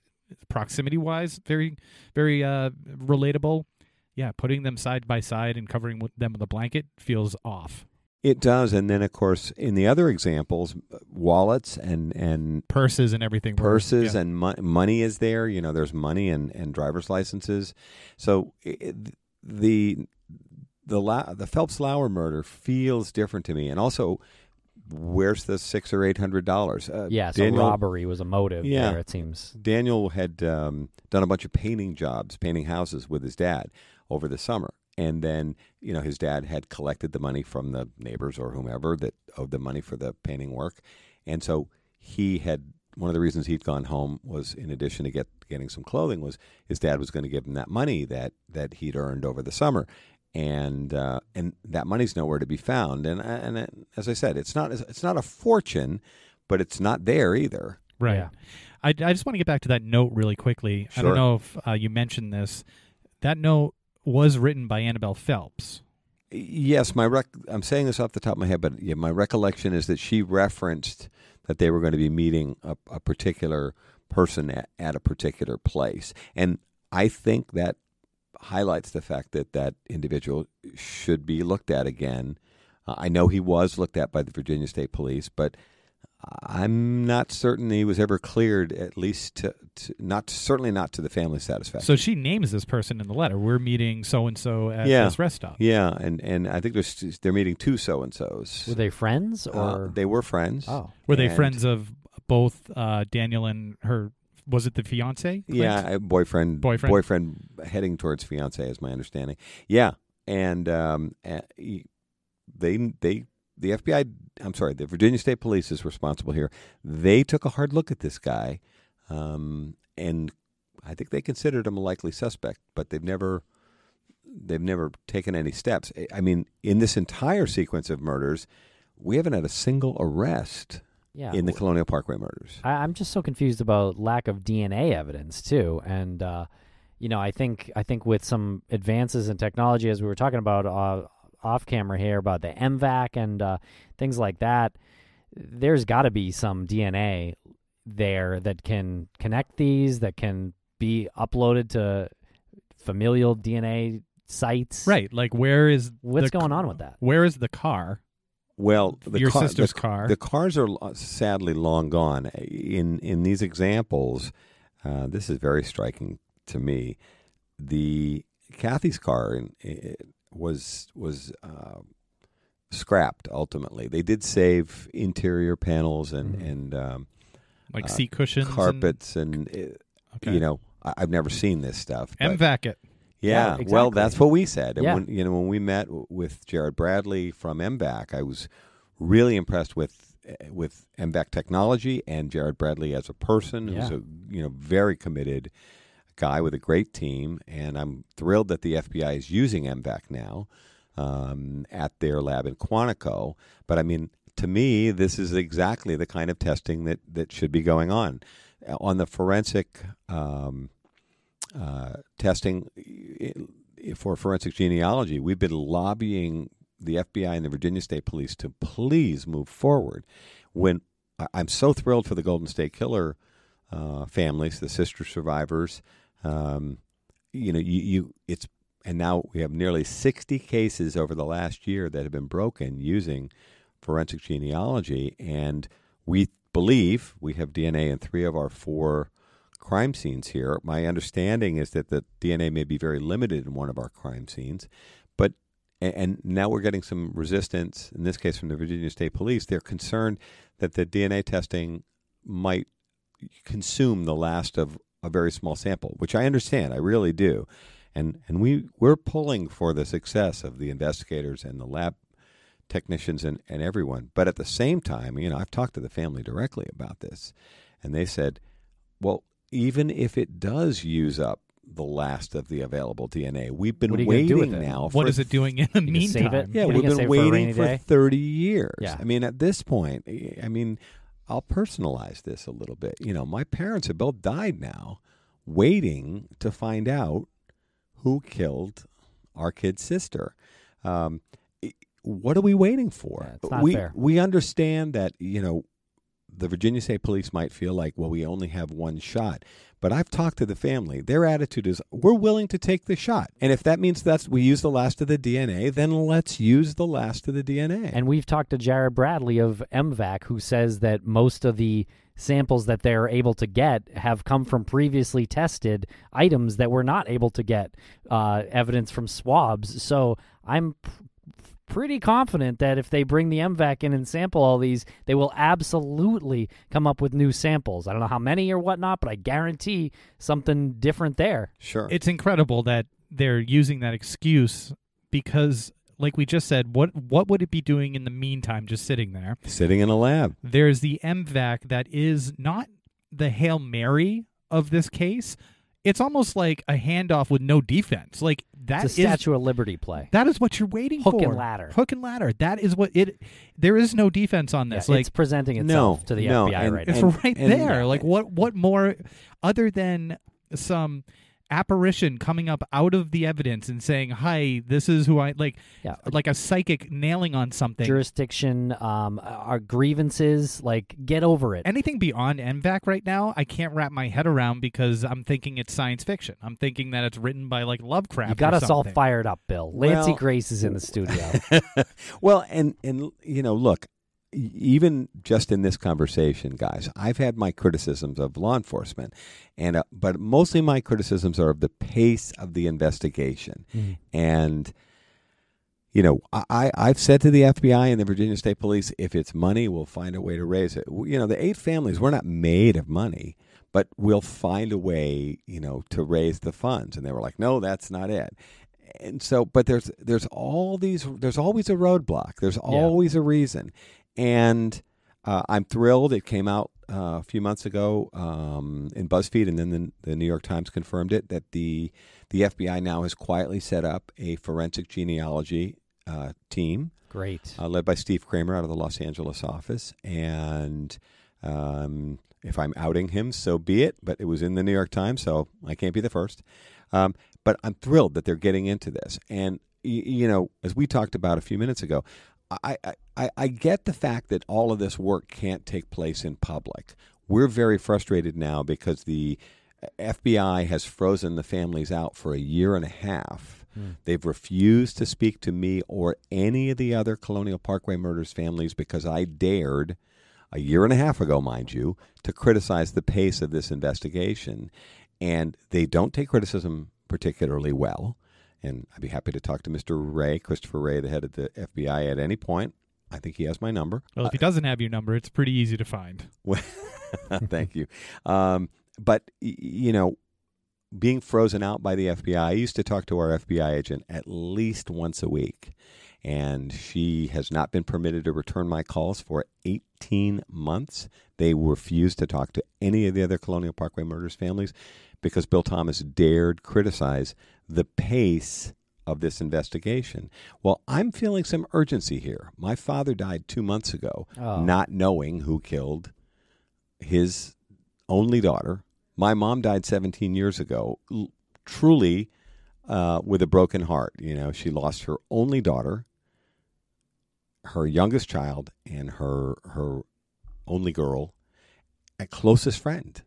D: proximity wise very very uh relatable yeah putting them side by side and covering them with a blanket feels off
E: It does, and then of course in the other examples, wallets and and
D: purses and everything
E: purses
D: yeah.
E: and mo- money is there. You know, there's money and, and driver's licenses. So it, the the La- the Phelps Lauer murder feels different to me, and also where's the six or eight hundred dollars? Uh,
B: Yeah, so
E: Daniel,
B: robbery was a motive
E: Yeah.
B: there. It seems.
E: Daniel had um, done a bunch of painting jobs, painting houses with his dad over the summer. And then, you know, his dad had collected the money from the neighbors or whomever that owed the money for the painting work. And so he had one of the reasons he'd gone home was in addition to get getting some clothing was his dad was going to give him that money that that he'd earned over the summer. And uh, and that money's nowhere to be found. And and uh, as I said, it's not it's not a fortune, but it's not there either.
D: right
B: Yeah.
D: I, I just want to get back to that note really quickly
E: Sure.
D: i don't know if uh, you mentioned this that note was written by annabelle phelps
E: Yes, my rec- I'm saying this off the top of my head, but yeah, my recollection is that she referenced that they were going to be meeting a, a particular person at, at a particular place, and I think that highlights the fact that that individual should be looked at again. Uh, I know he was looked at by the Virginia State Police, but I'm not certain he was ever cleared. At least to, to not certainly not to the family's satisfaction.
D: so she names this person in the letter we're meeting so and so at
E: Yeah.
D: this rest stop
E: yeah, and and I think there's they're meeting two so and so's.
B: Were they friends or?
E: Uh, they were friends.
B: oh,
D: were they friends of both uh, daniel and her was it the fiance Clint?
E: Yeah, boyfriend,
D: Boyfriend.
E: boyfriend, heading towards fiance, is my understanding. Yeah, and um, they they the FBI. I'm sorry, the Virginia State Police is responsible here. They took a hard look at this guy, um, and I think they considered him a likely suspect, but they've never they've never taken any steps. I mean, in this entire sequence of murders, we haven't had a single arrest
B: yeah.
E: in the Colonial Parkway murders.
B: I, I'm just so confused about lack of DNA evidence too, and uh, you know, I think I think with some advances in technology, as we were talking about uh, off camera here about the MVAC and uh, things like that, there's got to be some DNA there that can connect these, that can be uploaded to familial DNA sites.
D: right like where is
B: What's
D: the
B: going on with that?
D: where is the car
E: Well, the
D: Your
E: car,
D: sister's
E: the,
D: car.
E: The cars are sadly long gone. In in these examples, uh, this is very striking to me. The Kathy's car was was uh, scrapped. Ultimately, they did save interior panels and
B: Mhm.
E: and um,
D: like
E: Uh,
D: seat cushions and-
E: carpets and, uh,
D: okay.
E: you know I, I've never seen this stuff.
D: MVAC it
E: yeah,
B: Yeah,
E: well, that's what we said. And
B: Yeah.
E: when you know when we met with Jared Bradley from MVAC, I was really impressed with eh, with MVAC technology and Jared Bradley as a person who's
B: Yeah.
E: a you know very committed guy with a great team, and I'm thrilled that the FBI is using MVAC now um, at their lab in Quantico. But I mean, to me, this is exactly the kind of testing that that should be going on Uh, on the forensic. Um, uh, testing. for forensic genealogy, we've been lobbying the FBI and the Virginia State Police to please move forward. When I'm so thrilled for the Golden State Killer uh, families, the sister survivors. Um, you know, you, you it's and now we have nearly 60 cases over the last year that have been broken using forensic genealogy, and we believe we have DNA in three of our four crime scenes here. My understanding is that the DNA may be very limited in one of our crime scenes, but and now we're getting some resistance in this case from the Virginia State Police. They're concerned that the DNA testing might consume the last of a very small sample, which I understand. I really do. And and we we're pulling for the success of the investigators and the lab technicians and, and everyone. But at the same time, you know, I've talked to the family directly about this, and they said, well, even if it does use up the last of the available DNA, we've been
C: What are you gonna do
E: waiting now.
D: What
E: for
D: is it doing in the
C: You save
D: meantime?
C: it?
E: yeah,
C: What are you
E: we've been
C: say, for
E: waiting for 30 years.
C: Yeah.
E: I mean, at this point, I mean, I'll personalize this a little bit. You know, my parents have both died now, waiting to find out who killed our kid's sister. Um, what are we waiting for?
C: Yeah, it's not
E: we
C: fair.
E: we understand that you know the Virginia State Police might feel like, well, we only have one shot. But I've talked to the family. Their attitude is, we're willing to take the shot, and if that means that's we use the last of the DNA, then let's use the last of the DNA.
C: And we've talked to Jared Bradley of MVAC, who says that most of the samples that they're able to get have come from previously tested items that were not able to get uh, evidence from swabs. So I'm pretty confident that if they bring the MVAC in and sample all these, they will absolutely come up with new samples. I don't know how many or whatnot, but I guarantee something different there.
E: sure,
D: It's incredible that they're using that excuse because, like we just said, what what would it be doing in the meantime, just sitting there?
E: sitting in a lab.
D: There's the MVAC that is not the hail mary of this case. It's almost like a handoff with no defense. Like that
C: it's a
D: is-
C: Statue of Liberty play.
D: that is what you're waiting
C: Hook
D: for.
C: Hook and ladder.
D: Hook and ladder. That is what it. There is no defense on
C: Yeah,
D: this. like
C: it's presenting
E: No,
C: itself to the
E: no,
C: FBI
E: and-
C: right
D: it's
C: now.
E: and-
D: right
E: and-
D: there. Like what? What more, other than some apparition coming up out of the evidence and saying, "Hi, this is who I like."
C: Yeah.
D: like a psychic nailing on something.
C: jurisdiction, um, our grievances. Like, get over it.
D: Anything beyond MVAC right now, I can't wrap my head around because I'm thinking it's science fiction. I'm thinking that it's written by like Lovecraft.
C: you got
D: or
C: us all fired up, Bill. Lancy
E: Well-
C: Grace is in the studio. *laughs*
E: well, and and you know, look, even just in this conversation, guys, I've had my criticisms of law enforcement, and uh, but mostly my criticisms are of the pace of the investigation, and. You know, I, I've said to the FBI and the Virginia State Police, if it's money, we'll find a way to raise it. You know, the eight families, we're not made of money, but we'll find a way, you know, to raise the funds. And they were like, no, that's not it and so but there's there's all these there's always a roadblock there's always a reason and uh, i'm thrilled it came out uh, a few months ago um, in buzzfeed and then the, the new york times confirmed it that the the fbi now has quietly set up a forensic genealogy uh, team
C: Great.
E: uh, led by Steve Kramer out of the Los Angeles office. And um, if I'm outing him, so be it. But it was in the New York Times, so I can't be the first. Um, but I'm thrilled that they're getting into this. And, y- you know, as we talked about a few minutes ago, I, I, I, get the fact that all of this work can't take place in public. We're very frustrated now because the uh, FBI has frozen the families out for a year and a half. Hmm. They've refused to speak to me or any of the other Colonial Parkway murders families because I dared, a year and a half ago, mind you, to criticize the pace of this investigation. And they don't take criticism particularly well. And I'd be happy to talk to Mr. Wray, Christopher Wray, the head of the FBI, at any point. I think he has my number.
D: Well, if he doesn't have your number, it's pretty easy to find.
E: Well, *laughs* Thank you. Um, but you know, being frozen out by the FBI, I used to talk to our FBI agent at least once a week, and she has not been permitted to return my calls for 18 months. They refused to talk to any of the other Colonial Parkway murders families because Bill Thomas dared criticize the pace of this investigation. Well, I'm feeling some urgency here. My father died two months ago,
C: Oh.
E: not knowing who killed his only daughter. My mom died 17 years ago. L- truly uh, with a broken heart. You know, she lost her only daughter, her youngest child, and her her only girl, a closest friend.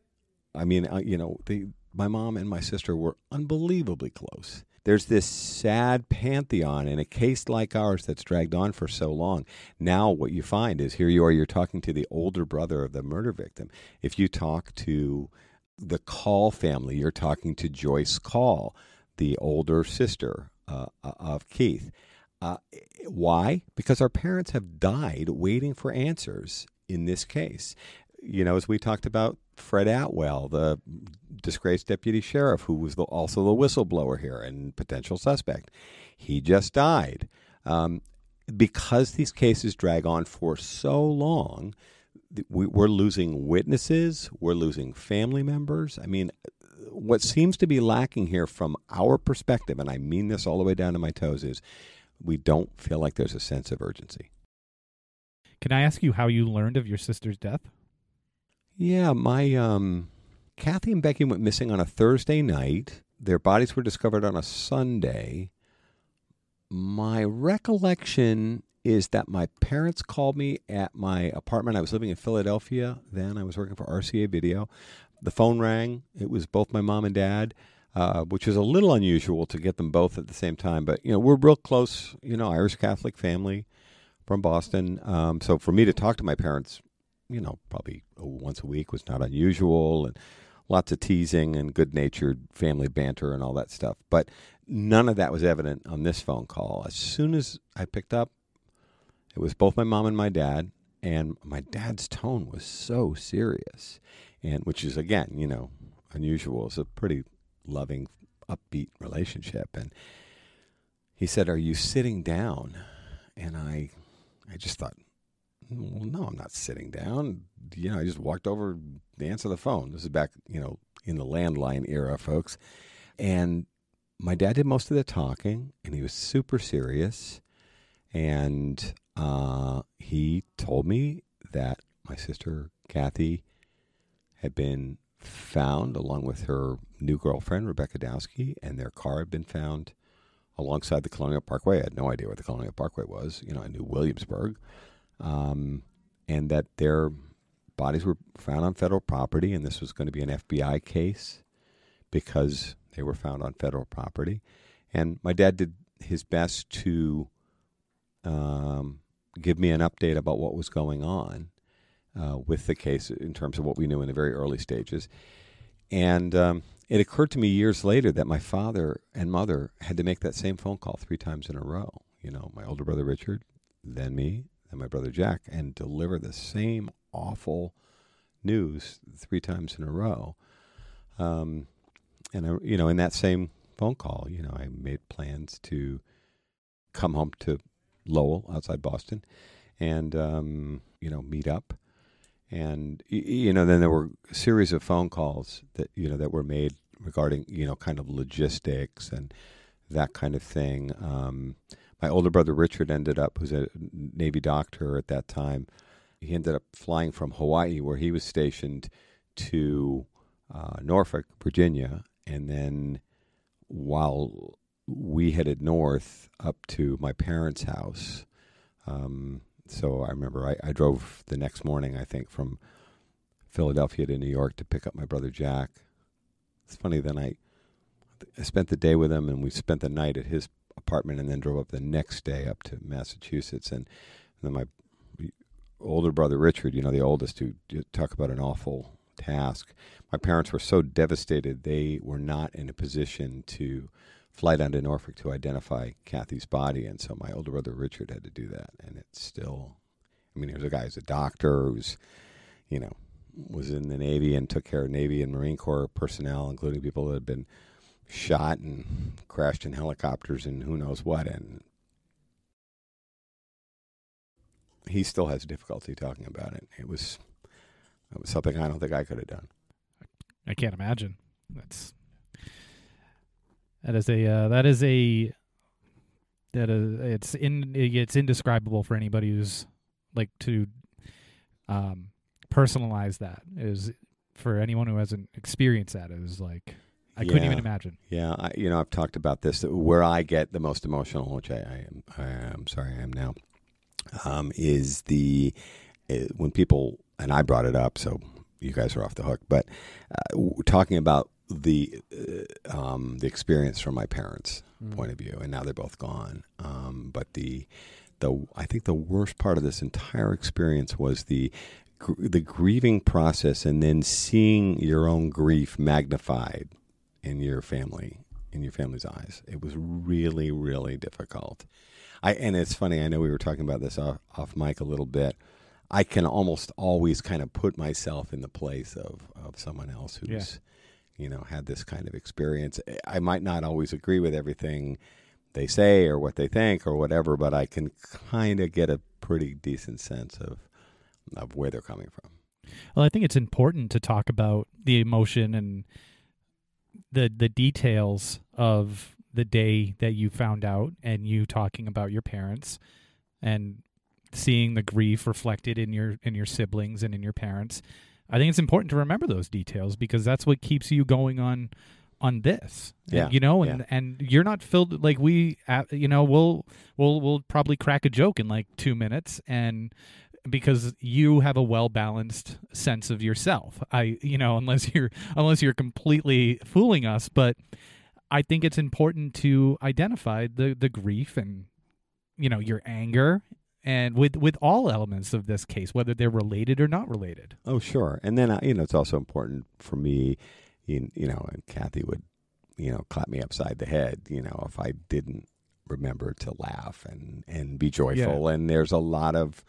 E: I mean, uh, you know, the, my mom and my sister were unbelievably close. There's this sad pantheon in a case like ours that's dragged on for so long. Now, what you find is here you are, you're talking to the older brother of the murder victim. If you talk to the Call family, you're talking to Joyce Call, the older sister uh, of Keith. Uh, why? Because our parents have died waiting for answers in this case. You know, as we talked about Fred Atwell, the disgraced deputy sheriff, who was the, also the whistleblower here and potential suspect, he just died. Um, because these cases drag on for so long, we're losing witnesses, we're losing family members. I mean, what seems to be lacking here from our perspective, and I mean this all the way down to my toes, is we don't feel like there's a sense of urgency.
D: Can I ask you how you learned of your sister's death?
E: Yeah, my um, Kathy and Becky went missing on a Thursday night. Their bodies were discovered on a Sunday. My recollection is that my parents called me at my apartment. I was living in Philadelphia then. I was working for RCA Video. The phone rang. It was both my mom and dad, uh, which is a little unusual to get them both at the same time. But you know, we're real close. You know, Irish Catholic family from Boston. Um, so for me to talk to my parents, you know, probably once a week was not unusual, and lots of teasing and good-natured family banter and all that stuff. But none of that was evident on this phone call. As soon as I picked up, it was both my mom and my dad, and my dad's tone was so serious, and which is again, you know, unusual. It's a pretty loving, upbeat relationship, and he said, "Are you sitting down?" And I, I just thought, well, no, I'm not sitting down. You know, I just walked over to answer the phone. This is back, you know, in the landline era, folks. And my dad did most of the talking, and he was super serious. And uh, he told me that my sister Kathy had been found along with her new girlfriend Rebecca Dowski, and their car had been found alongside the Colonial Parkway. I had no idea where the Colonial Parkway was. You know, I knew Williamsburg, um, and that their bodies were found on federal property, and this was going to be an FBI case because they were found on federal property. And my dad did his best to um, give me an update about what was going on uh, with the case in terms of what we knew in the very early stages. And um, it occurred to me years later that my father and mother had to make that same phone call three times in a row. You know, my older brother Richard, then me, then my brother Jack, and deliver the same awful news three times in a row. Um, and I, you know, in that same phone call, you know, I made plans to come home to Lowell outside Boston, and um, you know meet up. And you know, then there were a series of phone calls that you know that were made regarding you know kind of logistics and that kind of thing. Um, my older brother Richard ended up, who's a Navy doctor at that time, he ended up flying from Hawaii, where he was stationed, to uh, Norfolk, Virginia, and then while we headed north up to my parents' house. Um, so I remember I, I, drove the next morning, I think, from Philadelphia to New York to pick up my brother Jack. It's funny, then I, I spent the day with him and we spent the night at his apartment and then drove up the next day up to Massachusetts. And, and then my older brother Richard, you know, the oldest, who talk about an awful task. My parents were so devastated, they were not in a position to fly down to Norfolk to identify Kathy's body, and so my older brother Richard had to do that, and it's still. I mean, there's a guy who's a doctor who's, you know, was in the Navy and took care of Navy and Marine Corps personnel, including people that had been shot and crashed in helicopters and who knows what, and he still has difficulty talking about it. It was, it was something I don't think I could have done.
D: I can't imagine. That's that is a uh, that is a that is it's in it's indescribable for anybody who's like to um personalize that is for anyone who hasn't experienced that. that is like I couldn't even imagine.
E: Yeah, I, you know, I've talked about this. Where I get the most emotional, which I, I am, I am sorry, I am now, um, is the uh, when people and I brought it up, so you guys are off the hook. But uh, talking about the uh, um, the experience from my parents' point of view, and now they're both gone. Um, but the the I think the worst part of this entire experience was the gr- the grieving process, and then seeing your own grief magnified in your family in your family's eyes. It was really really difficult. I and it's funny. I know we were talking about this off, off mic a little bit. I can almost always kind of put myself in the place of of someone else who's
D: Yeah.
E: you know had this kind of experience. I might not always agree with everything they say or what they think or whatever, but I can kind of get a pretty decent sense of of where they're coming from.
D: Well, I think it's important to talk about the emotion and the the details of the day that you found out and you talking about your parents and seeing the grief reflected in your in your siblings and in your parents. I think it's important to remember those details because that's what keeps you going on on this.
E: Yeah,
D: you know, and
E: yeah.
D: and you're not filled like we uh, you know, we'll we'll we'll probably crack a joke in like 2 minutes and because you have a well balanced sense of yourself. I you know *laughs* unless you're unless you're completely fooling us, but I think it's important to identify the the grief and you know your anger and with with all elements of this case, whether they're related or not related.
E: Oh, sure. And then, uh, you know, it's also important for me, you, you know, and Kathy would, you know, clap me upside the head, you know, if I didn't remember to laugh and, and be joyful. And there's a lot of,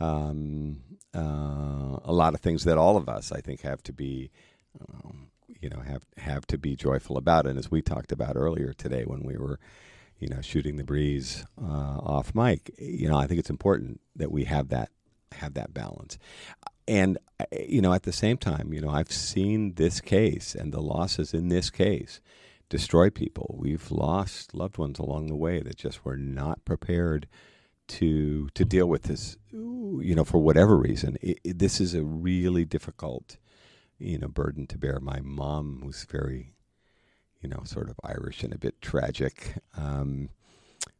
E: um, uh, a lot of things that all of us, I think, have to be, um, you know, have, have to be joyful about. And as we talked about earlier today when we were, you know, shooting the breeze uh, off mic, you know, I think it's important that we have that, have that balance and you know at the same time you know i've seen this case and the losses in this case destroy people we've lost loved ones along the way that just were not prepared to to deal with this you know for whatever reason it, it- this is a really difficult you know burden to bear my mom was very you know sort of irish and a bit tragic um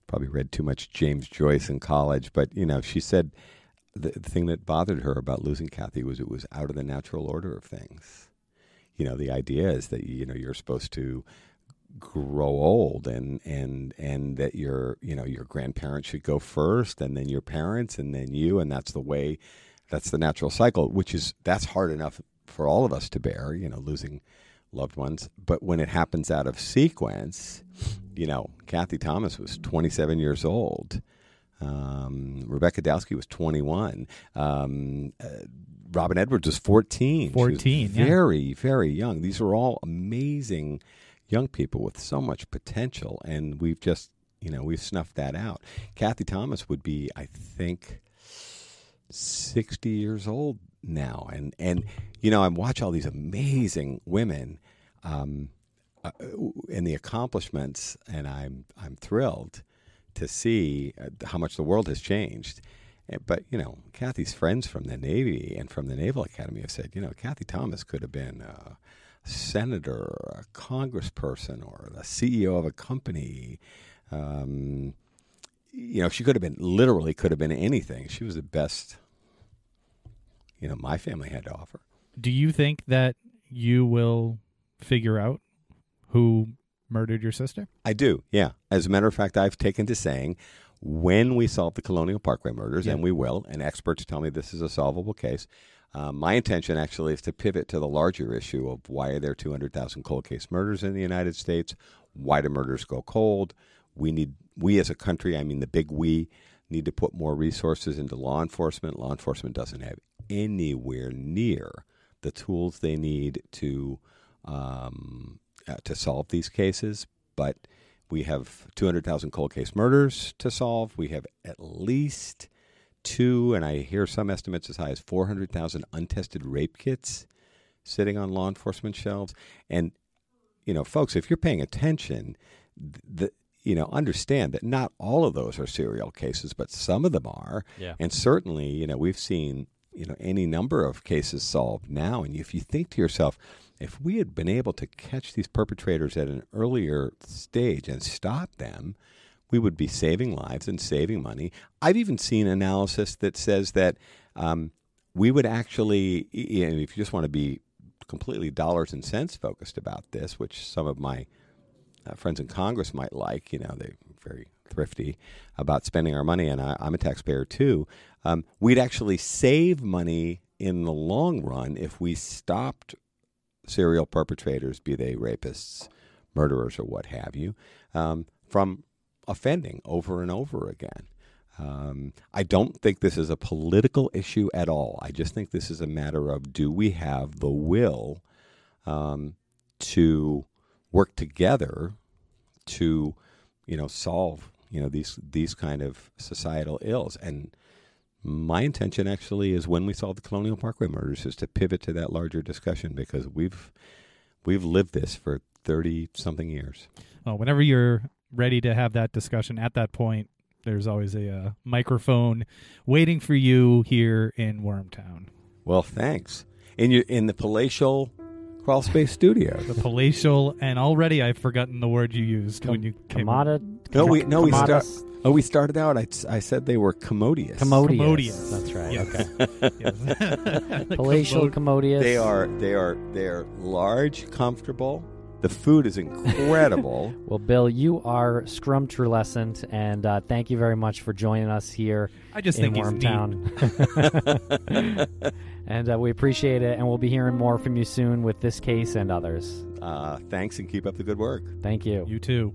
E: probably read too much james joyce in college but you know she said the, the thing that bothered her about losing Kathy was it was out of the natural order of things. You know, the idea is that you know you're supposed to grow old and and and that your you know your grandparents should go first and then your parents and then you and that's the way that's the natural cycle which is that's hard enough for all of us to bear you know losing loved ones but when it happens out of sequence you know Kathy Thomas was 27 years old um, Rebecca Dowski was 21. Um, uh, Robin Edwards was 14. She was
D: 14, yeah.
E: very, very young. These are all amazing young people with so much potential, and we've just, you know, we've snuffed that out. Kathy Thomas would be, I think, 60 years old now, and and you know, I watch all these amazing women. Um, uh, and the accomplishments, and I'm I'm thrilled to see uh, how much the world has changed. Uh, But you know, Kathy's friends from the Navy and from the Naval Academy have said, you know, Kathy Thomas could have been a senator, or a congressperson, or the CEO of a company. Um, you know, she could have been literally could have been anything. She was the best. You know, my family had to offer.
D: Do you think that you will figure out who murdered your sister?
E: I do, yeah. As a matter of fact, I've taken to saying when we solve the Colonial Parkway murders, and we will, and experts tell me this is a solvable case. Uh, my intention actually is to pivot to the larger issue of why are there 200,000 cold case murders in the United States? Why do murders go cold? We need, we as a country, I mean the big we, need to put more resources into law enforcement. Law enforcement doesn't have anywhere near the tools they need to um, uh, to solve these cases, but we have 200,000 cold case murders to solve. We have at least two, and I hear some estimates as high as 400,000 untested rape kits sitting on law enforcement shelves. And, you know, folks, if you're paying attention, the, you know, understand that not all of those are serial cases, but some of them are.
B: Yeah.
E: And certainly, you know, we've seen, you know, any number of cases solved now. And if you think to yourself, if we had been able to catch these perpetrators at an earlier stage and stop them, we would be saving lives and saving money. I've even seen analysis that says that um, we would actually, you know, if you just want to be completely dollars and cents focused about this, which some of my uh, friends in Congress might like, you know, they're very thrifty about spending our money, and I, am a taxpayer too. Um, we'd actually save money in the long run if we stopped serial perpetrators, be they rapists, murderers, or what have you, um, from offending over and over again. Um, I don't think this is a political issue at all. I just think this is a matter of do we have the will um, to work together to, you know, solve you know these these kind of societal ills. And my intention actually is when we solve the Colonial Parkway murders is to pivot to that larger discussion because we've we've lived this for thirty something years.
D: Well, whenever you're ready to have that discussion at that point, there's always a uh, microphone waiting for you here in Wormtown.
E: Well, thanks. In your in the palatial Crawlspace studio. *laughs*
D: The palatial, and already I've forgotten the word you used
C: Com-
D: when you came.
C: Kamada,
E: No, we no we
C: Commodus?
E: start. Oh, we started out. I, I said they were commodious.
C: Commodious.
D: Commodious.
C: That's right.
D: Yes.
C: Okay. *laughs* *laughs* Palatial commodious.
E: They are they are they are large, comfortable. The food is incredible. *laughs*
C: Well, Bill, you are scrumptulescent, and uh, thank you very much for joining us here
D: I just
C: in
D: think he's neat.
C: Wormtown. *laughs* and uh, we appreciate it, and we'll be hearing more from you soon with this case and others.
E: uh, thanks and keep up the good work.
C: Thank you.
D: You too.